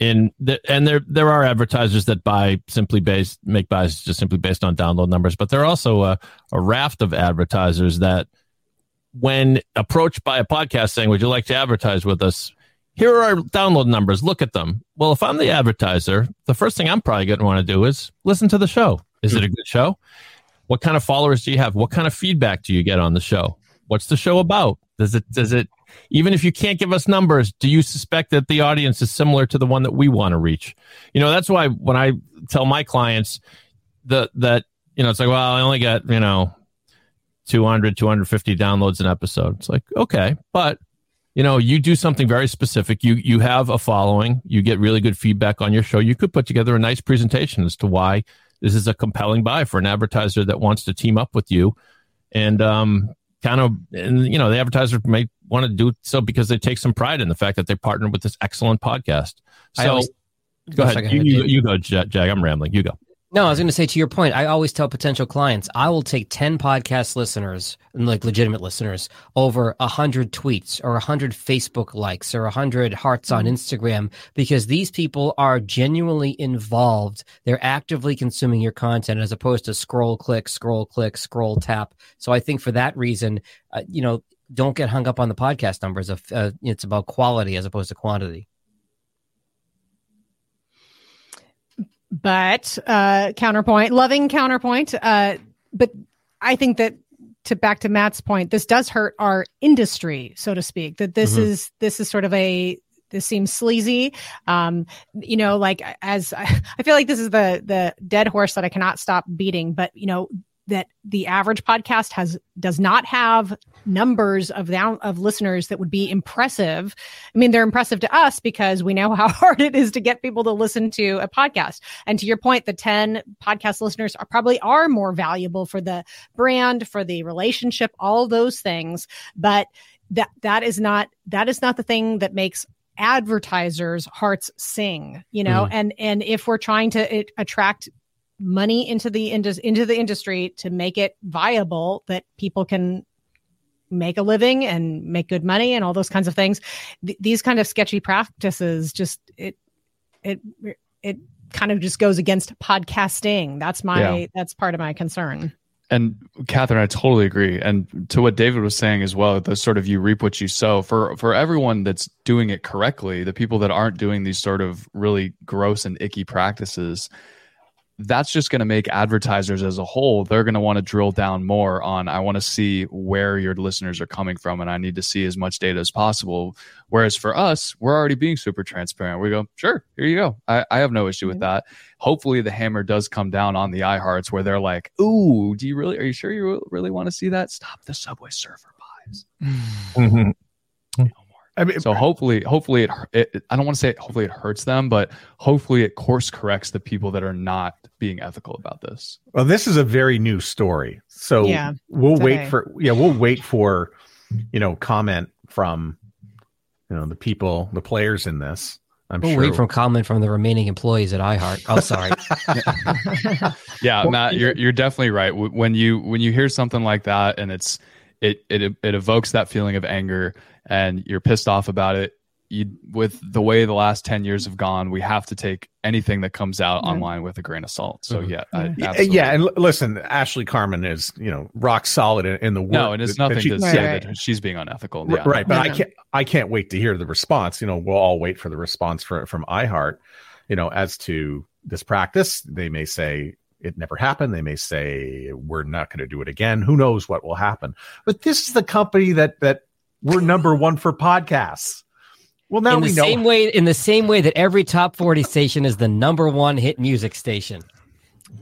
D: in the, and there there are advertisers that buy simply based make buys just simply based on download numbers but there are also a, a raft of advertisers that when approached by a podcast saying would you like to advertise with us? Here are our download numbers. Look at them. Well if i'm the advertiser the first thing i'm probably going to want to do is listen to the show. Is it a good show? What kind of followers do you have? What kind of feedback do you get on the show? What's the show about? Does it does it even if you can't give us numbers, do you suspect that the audience is similar to the one that we want to reach? You know, that's why when I tell my clients that that you know, it's like, well, I only got you know 200, 250 downloads an episode. It's like, okay, but you know, you do something very specific. You you have a following. You get really good feedback on your show. You could put together a nice presentation as to why this is a compelling buy for an advertiser that wants to team up with you, and um, kind of, and you know, the advertiser may want to do so because they take some pride in the fact that they partnered with this excellent podcast. So, always, go ahead. You, you, you, go, Jag. I'm rambling. You go.
F: No, I was going to say to your point, I always tell potential clients, I will take 10 podcast listeners, like legitimate listeners, over 100 tweets or 100 Facebook likes or 100 hearts on mm-hmm. Instagram because these people are genuinely involved. They're actively consuming your content as opposed to scroll, click, scroll, click, scroll, tap. So I think for that reason, uh, you know, don't get hung up on the podcast numbers. Of uh, it's about quality as opposed to quantity.
E: But uh, counterpoint, loving counterpoint. Uh, but I think that to back to Matt's point, this does hurt our industry, so to speak. That this mm-hmm. is this is sort of a this seems sleazy. Um, you know, like as I, I feel like this is the the dead horse that I cannot stop beating. But you know, that the average podcast has does not have numbers of down of listeners that would be impressive. I mean, they're impressive to us because we know how hard it is to get people to listen to a podcast. And to your point, the 10 podcast listeners are probably are more valuable for the brand, for the relationship, all those things. But that that is not that is not the thing that makes advertisers hearts sing you know mm. and and if we're trying to it, attract money into the indus- into the industry to make it viable that people can make a living and make good money and all those kinds of things Th- these kind of sketchy practices just it it it kind of just goes against podcasting that's my yeah. that's part of my concern
B: and Catherine, I totally agree. And to what David was saying as well, the sort of you reap what you sow for for everyone that's doing it correctly, the people that aren't doing these sort of really gross and icky practices, that's just going to make advertisers as a whole they're going to want to drill down more on i want to see where your listeners are coming from and i need to see as much data as possible. Whereas for us we're already being super transparent. We go sure here you go. I, I have no issue with that. Hopefully the hammer does come down on the ihearts where they're like ooh do you really are you sure you really want to see that? Stop the subway surfer buys mm-hmm. I mean, so hopefully, hopefully it, it, I don't want to say hopefully it hurts them, but hopefully it course corrects the people that are not being ethical about this.
C: Well, this is a very new story, so yeah, we'll today. wait for yeah, we'll wait for you know comment from you know the people, the players in this. I'm
F: we'll
C: sure.
F: wait for comment from the remaining employees at iHeart. Oh, sorry.
B: yeah, Matt, you're you're definitely right. When you when you hear something like that and it's it it it evokes that feeling of anger and you're pissed off about it you with the way the last 10 years have gone we have to take anything that comes out mm-hmm. online with a grain of salt so mm-hmm. yeah I,
C: yeah and listen ashley carman is you know rock solid in, in the work
B: no and it's nothing to say right. that she's being unethical
C: yeah. right but yeah. i can't i can't wait to hear the response you know we'll all wait for the response for, from iheart you know as to this practice they may say it never happened. They may say we're not going to do it again. Who knows what will happen? But this is the company that that we're number one for podcasts. Well, now
F: in
C: we
F: the
C: know.
F: Same way, in the same way that every top forty station is the number one hit music station.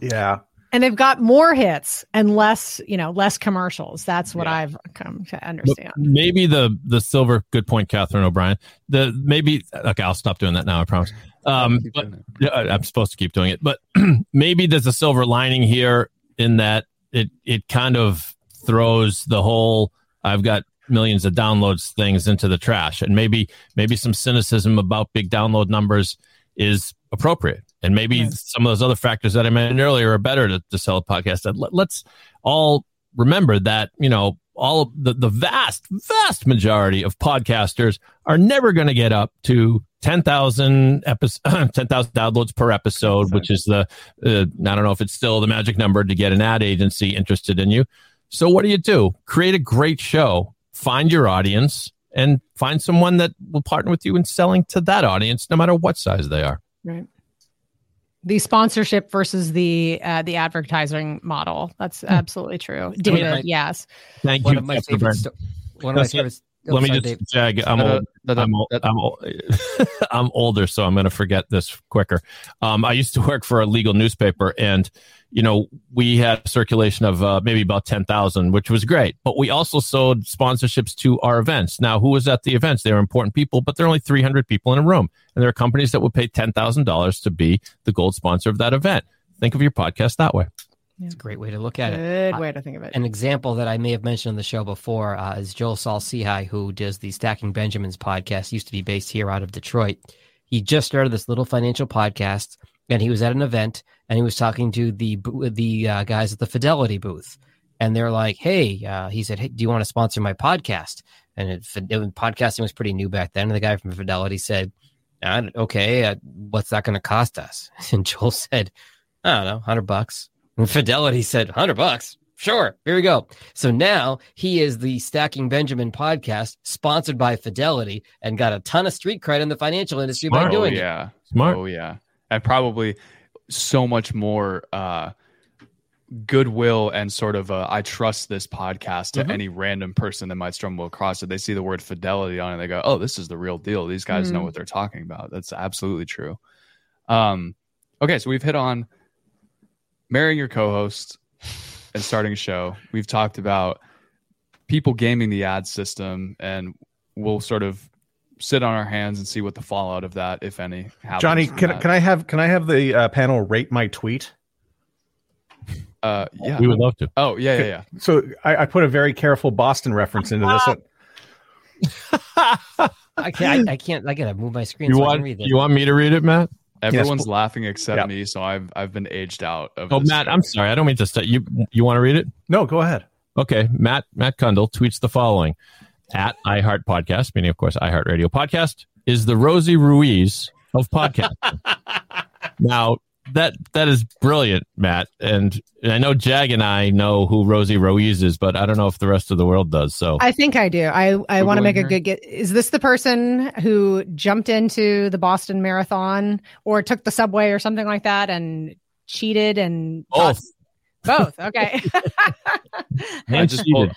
C: Yeah,
E: and they've got more hits and less, you know, less commercials. That's what yeah. I've come to understand.
D: But maybe the the silver good point, Catherine O'Brien. The maybe okay, I'll stop doing that now. I promise. Um, but I'm supposed to keep doing it. But maybe there's a silver lining here in that it it kind of throws the whole I've got millions of downloads things into the trash, and maybe maybe some cynicism about big download numbers is appropriate. And maybe yes. some of those other factors that I mentioned earlier are better to, to sell a podcast. Let, let's all remember that, you know, all the, the vast, vast majority of podcasters are never going to get up to 10,000 episode, 10,000 downloads per episode, which is the, uh, I don't know if it's still the magic number to get an ad agency interested in you. So what do you do? Create a great show, find your audience and find someone that will partner with you in selling to that audience, no matter what size they are.
E: Right the sponsorship versus the uh, the advertising model. That's hmm. absolutely true. David, my, yes.
D: Thank one you. Of my favorite sto- one of my favorite. Oh, Let me just Dave. jag. I'm old. I'm, old, I'm, old, I'm older, so I'm going to forget this quicker. Um, I used to work for a legal newspaper, and you know, we had circulation of uh, maybe about 10,000, which was great. But we also sold sponsorships to our events. Now, who was at the events? They were important people, but there are only 300 people in a room. And there are companies that would pay $10,000 to be the gold sponsor of that event. Think of your podcast that way.
F: It's a great way to look at
E: Good
F: it.
E: Good way to think of it.
F: An example that I may have mentioned on the show before uh, is Joel Saul-Sehy, who does the Stacking Benjamins podcast, used to be based here out of Detroit. He just started this little financial podcast and he was at an event and he was talking to the the uh, guys at the Fidelity booth, and they're like, "Hey," uh, he said, "Hey, do you want to sponsor my podcast?" And it, it, podcasting was pretty new back then. And the guy from Fidelity said, "Okay, uh, what's that going to cost us?" And Joel said, "I don't know, hundred bucks." And Fidelity said, "Hundred bucks." Sure, here we go. So now he is the Stacking Benjamin podcast, sponsored by Fidelity, and got a ton of street cred in the financial industry Smart. by doing
B: oh, yeah. it. Smart. Oh yeah and probably so much more uh, goodwill and sort of uh, I trust this podcast to mm-hmm. any random person that might stumble across it. They see the word fidelity on it, they go, "Oh, this is the real deal. These guys mm-hmm. know what they're talking about." That's absolutely true. Um, okay, so we've hit on marrying your co-host, and starting a show. We've talked about people gaming the ad system, and we'll sort of sit on our hands and see what the fallout of that, if any, happens.
C: Johnny, can,
B: that.
C: can I have can I have the uh, panel rate my tweet?
B: Uh, yeah,
D: We would love to.
B: Oh yeah, yeah, yeah.
C: So I, I put a very careful Boston reference into this.
F: I can't. I, I can't. I gotta move my screen.
D: You
F: so I
D: want
F: can read this.
D: you want me to read it, Matt?
B: Everyone's
C: Yes.
B: laughing except
C: Yeah.
B: me, so I've I've been aged out of.
D: Oh,
B: this
D: Matt,
B: show.
D: I'm sorry. I don't mean to start. You you want to read it?
C: No, go ahead.
D: Okay, Matt Matt Cundill tweets the following at iHeart Podcast, meaning of course iHeart Radio Podcast, is the Rosie Ruiz of podcast. now that that is brilliant, Matt, and, and I know Jag and I know who Rosie Ruiz is, but I don't know if the rest of the world does. So
E: I think I do. I, I want to
B: Googling
E: make a good get. Is this the person who jumped into the Boston Marathon or took the subway or something like that and cheated and got-
D: both.
E: both? Okay.
B: I just pulled,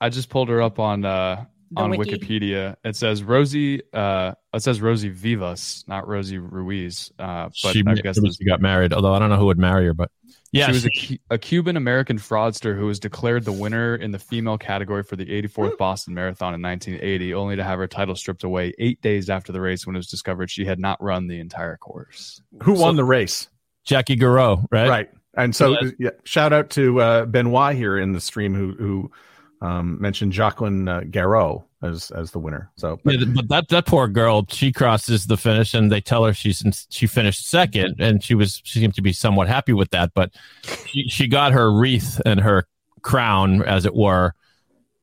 B: I just pulled her up on uh
E: The
B: on
E: wiki.
B: Wikipedia. It says Rosie. Uh, it says Rosie Vivas, not Rosie Ruiz. Uh, but
D: she,
B: I guess
D: she got married, although I don't know who would marry her, but yeah,
B: she was a, a Cuban American fraudster who was declared the winner in the female category for the 84th Boston Marathon in 1980, only to have her title stripped away eight days after the race when it was discovered she had not run the entire course.
C: Who won the race?
D: Jackie Gareau, right?
C: Right. And so,
D: Yeah.
C: yeah, shout out to uh, Benoit here in the stream who who um, mentioned Jacqueline uh, Gareau as as the winner. So, but,
D: Yeah, but that that poor girl, she crosses the finish, and they tell her she's in, she finished second, and she was she seemed to be somewhat happy with that. But she, she got her wreath and her crown, as it were,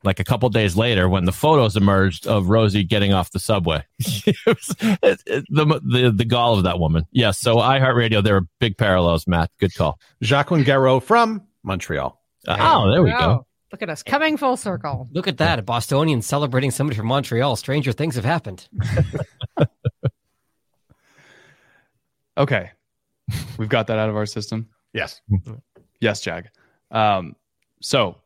D: like a couple days later when the photos emerged of Rosie getting off the subway. It was- it- it- the, the the gall of that woman. Yes. so iHeartRadio, there are big parallels. Matt, good call.
C: Jacqueline Gareau from Montreal.
D: Oh, there we go.
E: Wow. Look at us coming full circle.
F: Look at that. A Bostonian celebrating somebody from Montreal. Stranger things have happened.
B: Okay, we've got that out of our system.
C: Yes.
B: Yes, Jag. Um, so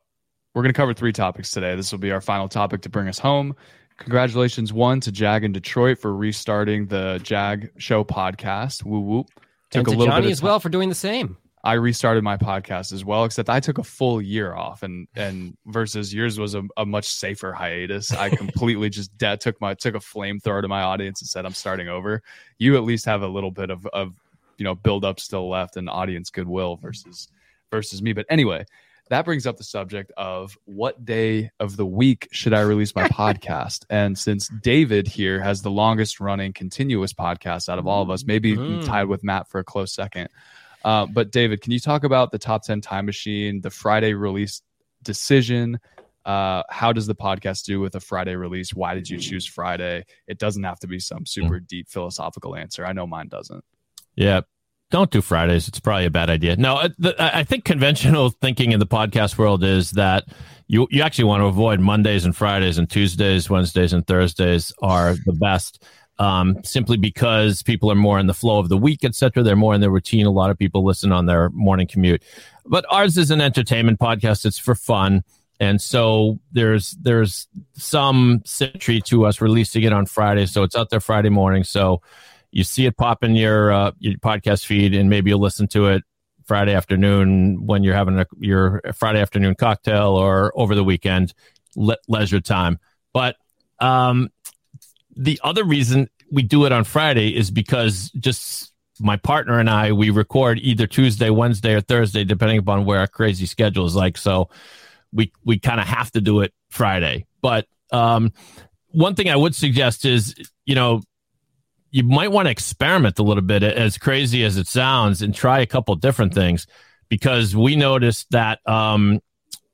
B: we're going to cover three topics today. This will be our final topic to bring us home. Congratulations, one to Jag in Detroit for restarting the Jag Show podcast. Woo whoop.
F: and
B: Took a
F: to
B: little
F: Johnny
B: bit
F: as well for doing the same.
B: I restarted my podcast as well, except I took a full year off, and and versus yours was a, a much safer hiatus. I completely just de- took my took a flamethrower to my audience and said I'm starting over. You at least have a little bit of of you know build up still left and audience goodwill versus versus me. But anyway, that brings up the subject of what day of the week should I release my podcast? And since David here has the longest running continuous podcast out of all of us, maybe
F: Mm.
B: tied with Matt for a close second. Uh, but David, can you talk about the top 10 time machine, the Friday release decision? Uh, how does the podcast do with a Friday release? Why did you choose Friday? It doesn't have to be some super deep philosophical answer. I know mine doesn't.
D: Yeah. Don't do Fridays. It's probably a bad idea. No, uh, I think conventional thinking in the podcast world is that you you actually want to avoid Mondays and Fridays and Tuesdays, Wednesdays and Thursdays are the best. Um, simply because people are more in the flow of the week, etc. They're more in their routine. A lot of people listen on their morning commute, but ours is an entertainment podcast. It's for fun, and so there's there's some symmetry to us releasing it on Friday, so it's out there Friday morning. So you see it pop in your uh, your podcast feed, and maybe you'll listen to it Friday afternoon when you're having a, your Friday afternoon cocktail or over the weekend, le- leisure time. But um, the other reason we do it on Friday is because just my partner and I we record either Tuesday, Wednesday, or Thursday, depending upon where our crazy schedule is like. So we we kind of have to do it Friday. But um, one thing I would suggest is you know you might want to experiment a little bit, as crazy as it sounds, and try a couple different things because we noticed that um,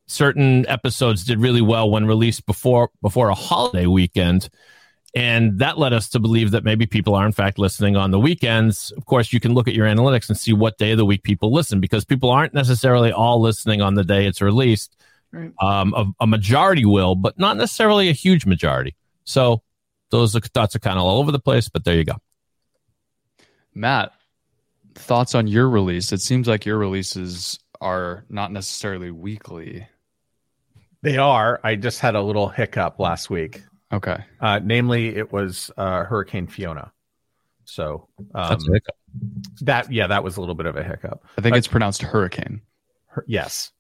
D: certain episodes did really well when released before before a holiday weekend. And that led us to believe that maybe people are in fact listening on the weekends. Of course, you can look at your analytics and see what day of the week people listen because people aren't necessarily all listening on the day it's released.
E: Right.
D: Um, a, a majority will, but not necessarily a huge majority. So those are, thoughts are kind of all over the place, but there you go.
B: Matt, thoughts on your release? It seems like your releases are not necessarily weekly.
C: They are. I just had a little hiccup last week.
B: Okay.
C: Uh, namely, it was uh, Hurricane Fiona. So um,
D: That's a
C: that, yeah, that was a little bit of a hiccup.
B: I think
C: But-
B: it's pronounced hurricane.
C: Hur- yes,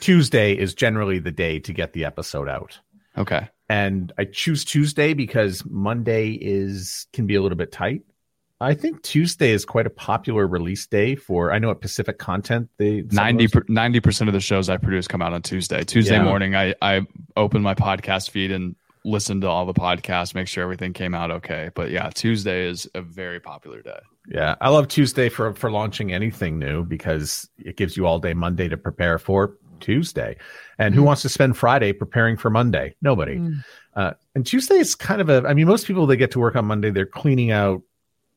C: Tuesday is generally the day to get the episode out.
B: Okay.
C: And I choose Tuesday because Monday is can be a little bit tight. I think Tuesday is quite a popular release day for. I know at Pacific Content, they
B: 90 percent of the shows I produce come out on Tuesday. Tuesday yeah. morning, I I open my podcast feed and listen to all the podcasts, make sure everything came out okay. But yeah, Tuesday is a very popular day.
C: Yeah, I love Tuesday for for launching anything new because it gives you all day Monday to prepare for Tuesday. And who mm. wants to spend Friday preparing for Monday? Nobody. Mm. Uh, and Tuesday is kind of a. I mean, most people they get to work on Monday, they're cleaning out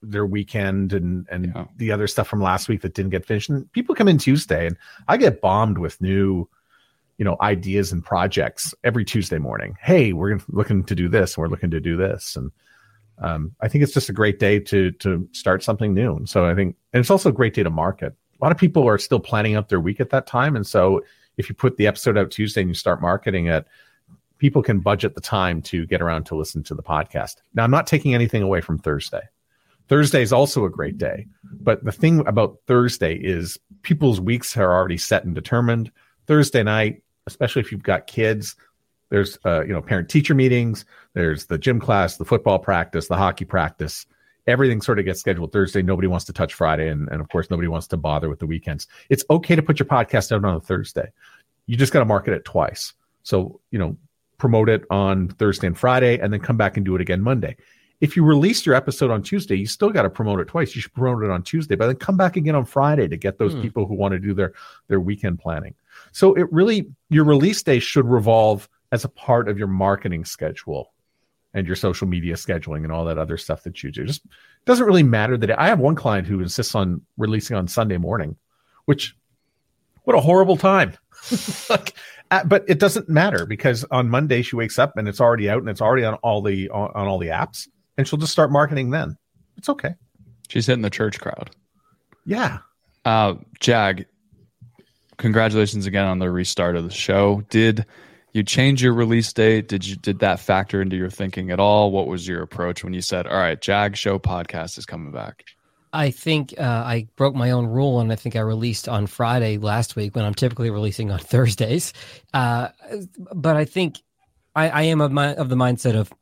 C: their weekend and and yeah. the other stuff from last week that didn't get finished. And people come in Tuesday, and I get bombed with new, you know, ideas and projects every Tuesday morning. Hey, we're looking to do this. We're looking to do this, and um, I think it's just a great day to to start something new. And so I think, and it's also a great day to market. A lot of people are still planning out their week at that time, and so if you put the episode out Tuesday and you start marketing it, people can budget the time to get around to listen to the podcast. Now, I'm not taking anything away from Thursday. Thursday is also a great day. But the thing about Thursday is people's weeks are already set and determined. Thursday night, especially if you've got kids, there's uh, you know parent teacher meetings, there's the gym class, the football practice, the hockey practice. Everything sort of gets scheduled Thursday. Nobody wants to touch Friday, and, and of course, nobody wants to bother with the weekends. It's okay to put your podcast out on a Thursday. You just got to market it twice. So you know, promote it on Thursday and Friday, and then come back and do it again Monday if you release your episode on Tuesday, you still got to promote it twice. You should promote it on Tuesday, but then come back again on Friday to get those hmm. people who want to do their their weekend planning. So it really your release day should revolve as a part of your marketing schedule and your social media scheduling and all that other stuff that you do. Just doesn't really matter that I have one client who insists on releasing on Sunday morning, which what a horrible time. like, but it doesn't matter because on Monday she wakes up and it's already out and it's already on all the on, on all the apps and she'll just start marketing then. It's okay.
B: She's hitting the church crowd.
C: Yeah.
B: Uh, Jag, congratulations again on the restart of the show. Did you change your release date? Did you did that factor into your thinking at all? What was your approach when you said, "All right, Jag Show podcast is coming back"?
F: I think uh, I broke my own rule, and I think I released on Friday last week when I'm typically releasing on Thursdays. Uh, but I think I, I am of, my, of the mindset of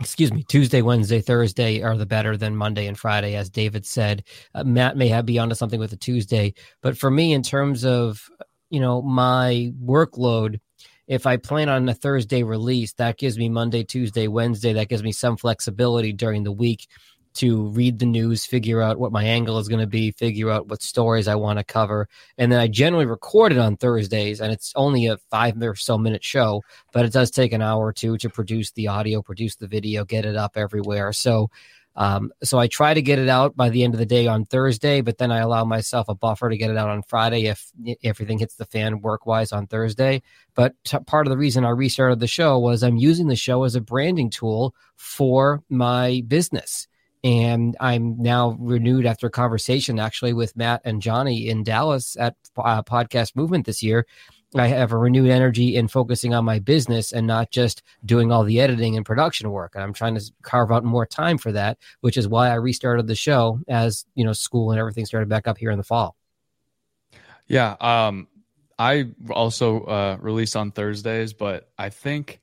F: excuse me, Tuesday, Wednesday, Thursday are the better than Monday and Friday, as David said. Uh, Matt may have be onto something with a Tuesday, but for me, in terms of you know my workload, if I plan on a Thursday release, that gives me Monday, Tuesday, Wednesday. That gives me some flexibility during the week to read the news, figure out what my angle is going to be, figure out what stories I want to cover. And then I generally record it on Thursdays, and it's only a five or so minute show, but it does take an hour or two to produce the audio, produce the video, get it up everywhere. So, um, so I try to get it out by the end of the day on Thursday, but then I allow myself a buffer to get it out on Friday if, everything hits the fan work wise on Thursday. But t- part of the reason I restarted the show was I'm using the show as a branding tool for my business and I'm now renewed after a conversation actually with Matt and Johnny in Dallas at uh, Podcast Movement this year. I have a renewed energy in focusing on my business and not just doing all the editing and production work. And I'm trying to carve out more time for that, which is why I restarted the show as you know school and everything started back up here in the fall.
B: Yeah, um, I also uh, release on Thursdays, but I think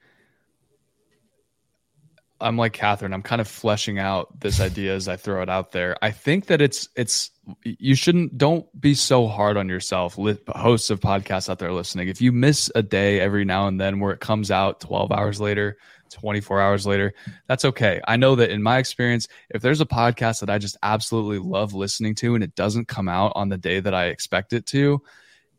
B: I'm like Catherine. I'm kind of fleshing out this idea as I throw it out there. I think that it's it's you shouldn't don't be so hard on yourself. Hosts of podcasts out there listening, if you miss a day every now and then where it comes out 12 hours later, 24 hours later, that's okay. I know that in my experience, if there's a podcast that I just absolutely love listening to and it doesn't come out on the day that I expect it to,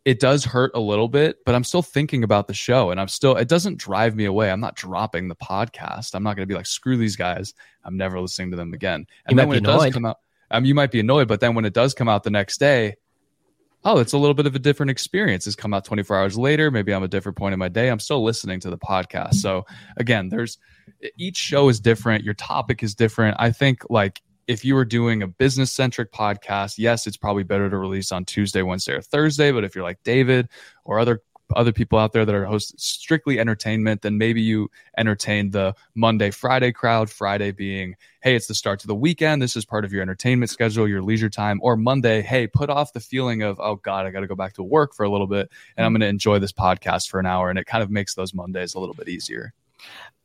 B: it does hurt a little bit, but I'm still thinking about the show and I'm still, it doesn't drive me away. I'm not dropping the podcast. I'm not going to be like, screw these guys. I'm never listening to them again. And
F: you
B: then
F: when
B: it annoyed. does come out, um, you might be annoyed, but then when it does come out the next day, oh, it's a little bit of a different experience. It's come out 24 hours later. Maybe I'm a different point in my day. I'm still listening to the podcast. So again, there's each show is different. Your topic is different. I think like if you were doing a business centric podcast, yes, it's probably better to release on Tuesday, Wednesday, or Thursday. But if you're like David or other other people out there that are host strictly entertainment, then maybe you entertain the Monday, Friday crowd. Friday being, hey, it's the start to the weekend. This is part of your entertainment schedule, your leisure time. Or Monday, hey, put off the feeling of, oh God, I got to go back to work for a little bit and I'm going to enjoy this podcast for an hour. And it kind of makes those Mondays a little bit easier.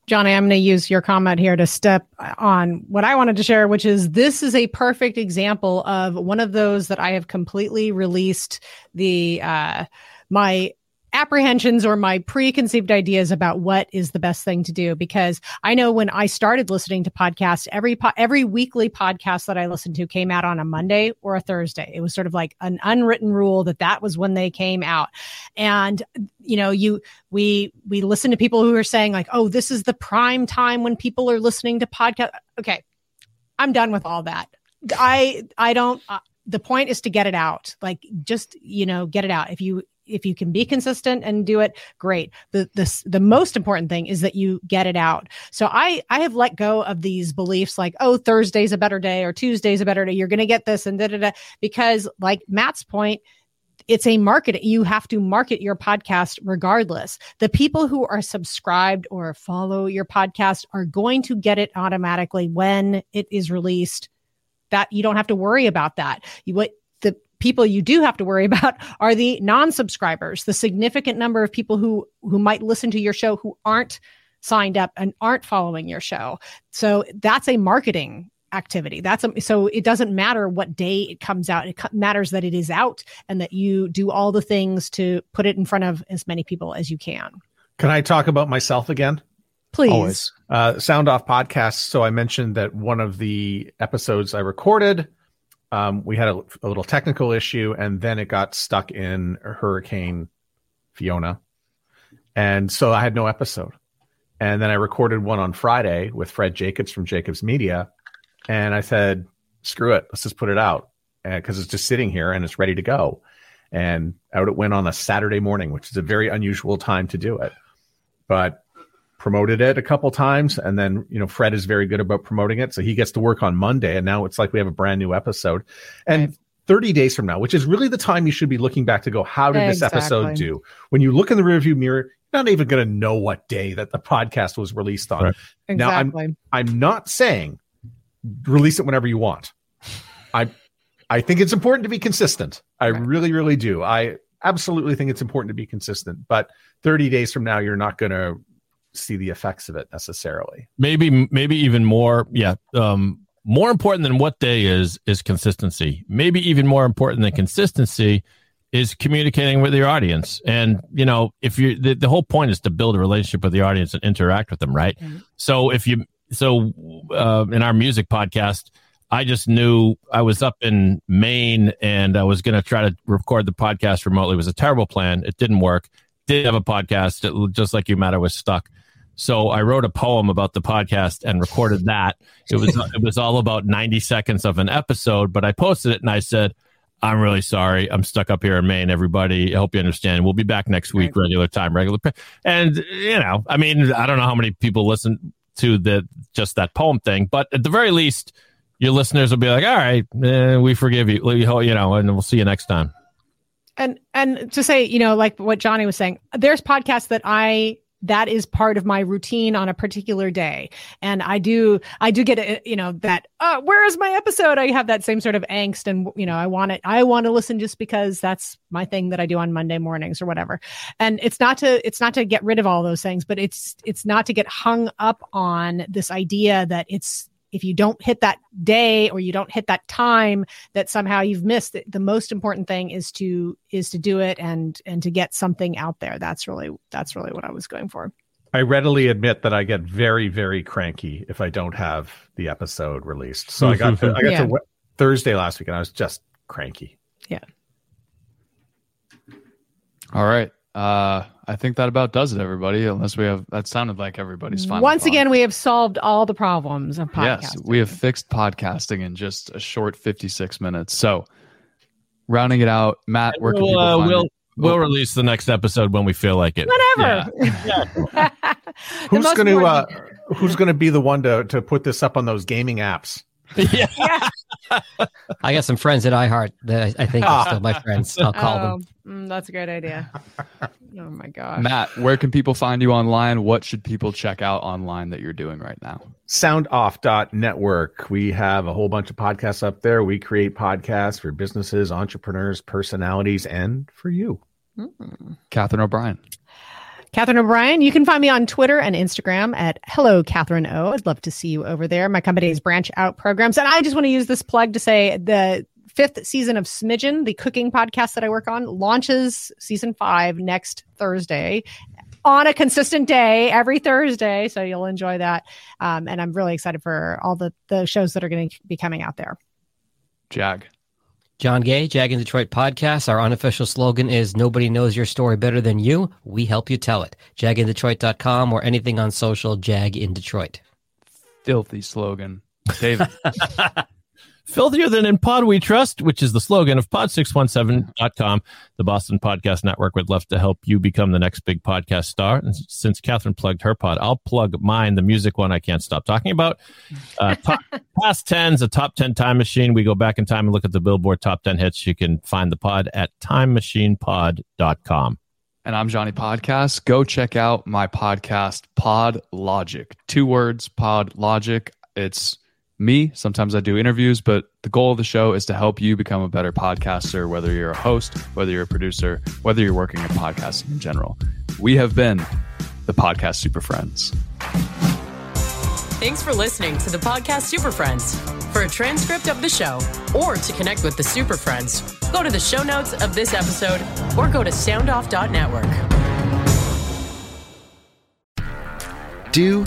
E: Johnny, I'm going to use your comment here to step on what I wanted to share, which is this is a perfect example of one of those that I have completely released the uh, my apprehensions or my preconceived ideas about what is the best thing to do. Because I know when I started listening to podcasts every po- every weekly podcast that I listened to came out on a Monday or a Thursday. It was sort of like an unwritten rule that that was when they came out. And you know you we we listen to people who are saying like oh this is the prime time when people are listening to podcast okay I'm done with all that. I I don't uh, the point is to get it out. Like just you know get it out. If you if you can be consistent and do it great. The the the most important thing is that you get it out. So i i have let go of these beliefs like oh thursday's a better day or tuesday's a better day you're going to get this and da da da because like matt's point it's a market you have to market your podcast regardless. The people who are subscribed or follow your podcast are going to get it automatically when it is released. That you don't have to worry about that. You what people you do have to worry about are the non-subscribers, the significant number of people who who might listen to your show who aren't signed up and aren't following your show. So that's a marketing activity. That's a, so it doesn't matter what day it comes out. It matters that it is out and that you do all the things to put it in front of as many people as you can.
C: Can I talk about myself again?
E: Please.
C: Always. Uh, Sound Off podcast. So I mentioned that one of the episodes I recorded um, we had a, a, little technical issue, and then it got stuck in Hurricane Fiona, and so I had no episode. And then I recorded one on Friday with Fred Jacobs from Jacobs Media, and I said, "Screw it, let's just put it out," because it's just sitting here and it's ready to go. And out it went on a Saturday morning, which is a very unusual time to do it. But promoted it a couple times and then you know fred is very good about promoting it so he gets to work on monday and now it's like we have a brand new episode and right. 30 days from now which is really the time you should be looking back to go how did exactly. this episode do when you look in the rearview mirror you're not even going to know what day that the podcast was released on right.
E: exactly.
C: now i'm i'm not saying release it whenever you want i i think it's important to be consistent i right. really really do i absolutely think it's important to be consistent but 30 days from now you're not going to see the effects of it necessarily.
D: Maybe, maybe even more. Yeah. Um, more important than what day is is consistency. Maybe even more important than consistency is communicating with your audience. And you know, if you the, the whole point is to build a relationship with the audience and interact with them, right? Mm-hmm. So if you so uh, in our music podcast, I just knew I was up in Maine and I was going to try to record the podcast remotely. It was a terrible plan. It didn't work. Did have a podcast, it, just like you, Matt. I was stuck. So I wrote a poem about the podcast and recorded that. It was it was all about 90 seconds of an episode, but I posted it and I said, I'm really sorry. I'm stuck up here in Maine, everybody. I hope you understand. We'll be back next week, regular time, regular. And, you know, I mean, I don't know how many people listen to the just that poem thing, but at the very least, your listeners will be like, all right, eh, we forgive you, you know, and we'll see you next time.
E: And, and to say, you know, like what Johnny was saying, there's podcasts that I that is part of my routine on a particular day. And i do i do get a, you know that uh, where is my episode? I have that same sort of angst and you know i want it i want to listen just because that's my thing that i do on monday mornings or whatever. And it's not to it's not to get rid of all those things but it's it's not to get hung up on this idea that it's if you don't hit that day or you don't hit that time that somehow you've missed it, the most important thing is to is to do it and and to get something out there. That's really that's really what i was going for.
C: I readily admit that i get very very cranky if i don't have the episode released. So i got to, i got yeah. to thursday last week and i was just cranky.
E: Yeah.
B: All right uh, I think that about does it, everybody. Unless we have that sounded like everybody's final.
E: Once thought. again, we have solved all the problems of podcasting. Yes,
B: we have fixed podcasting in just a short 56 minutes. So, rounding it out, Matt, where we'll, people uh,
D: we'll, We'll release the next episode when we feel like it.
E: Whatever.
C: Yeah. who's going to uh, Who's going to be the one to to put this up on those gaming apps?
F: yeah. I got some friends at iHeart that I think are still my friends. I'll call
E: oh,
F: them.
E: mm, that's a great idea. Oh my gosh.
B: Matt, where can people find you online? What should people check out online that you're doing right now?
C: soundoff.network. We have a whole bunch of podcasts up there. We create podcasts for businesses, entrepreneurs, personalities, and for you.
B: Catherine O'Brien.
E: Catherine O'Brien. You can find me on Twitter and Instagram at Hello Catherine O. I'd love to see you over there. My company is Branch Out Programs. And I just want to use this plug to say the fifth season of Smidgen, the cooking podcast that I work on, launches season five next Thursday on a consistent day every Thursday. So you'll enjoy that. Um, and I'm really excited for all the, the shows that are going to be coming out there.
B: Jag.
F: Jon Gay, Jag in Detroit podcast. Our unofficial slogan is Nobody knows your story better than you. We help you tell it. JagInDetroit.com or anything on social, Jag in Detroit.
B: Filthy slogan. David.
D: Filthier than in Pod We Trust, which is the slogan of pod617.com. The Boston Podcast Network would love to help you become the next big podcast star. And since Catherine plugged her pod, I'll plug mine, the music one I can't stop talking about. Uh, top, past 10's a top 10 time machine. We go back in time and look at the Billboard top 10 hits. You can find the pod at timemachinepod.com.
B: and I'm Johnny Podcast. Go check out my podcast, Pod Logic. Two words, Pod Logic. It's me. Sometimes I do interviews, but the goal of the show is to help you become a better podcaster, whether you're a host, whether you're a producer, whether you're working in podcasting in general. We have been the Podcast Super Friends.
A: Thanks for listening to the podcast Super Friends. For a transcript of the show or to connect with the Super Friends, go to the show notes of this episode or go to soundoff.network.
I: Do,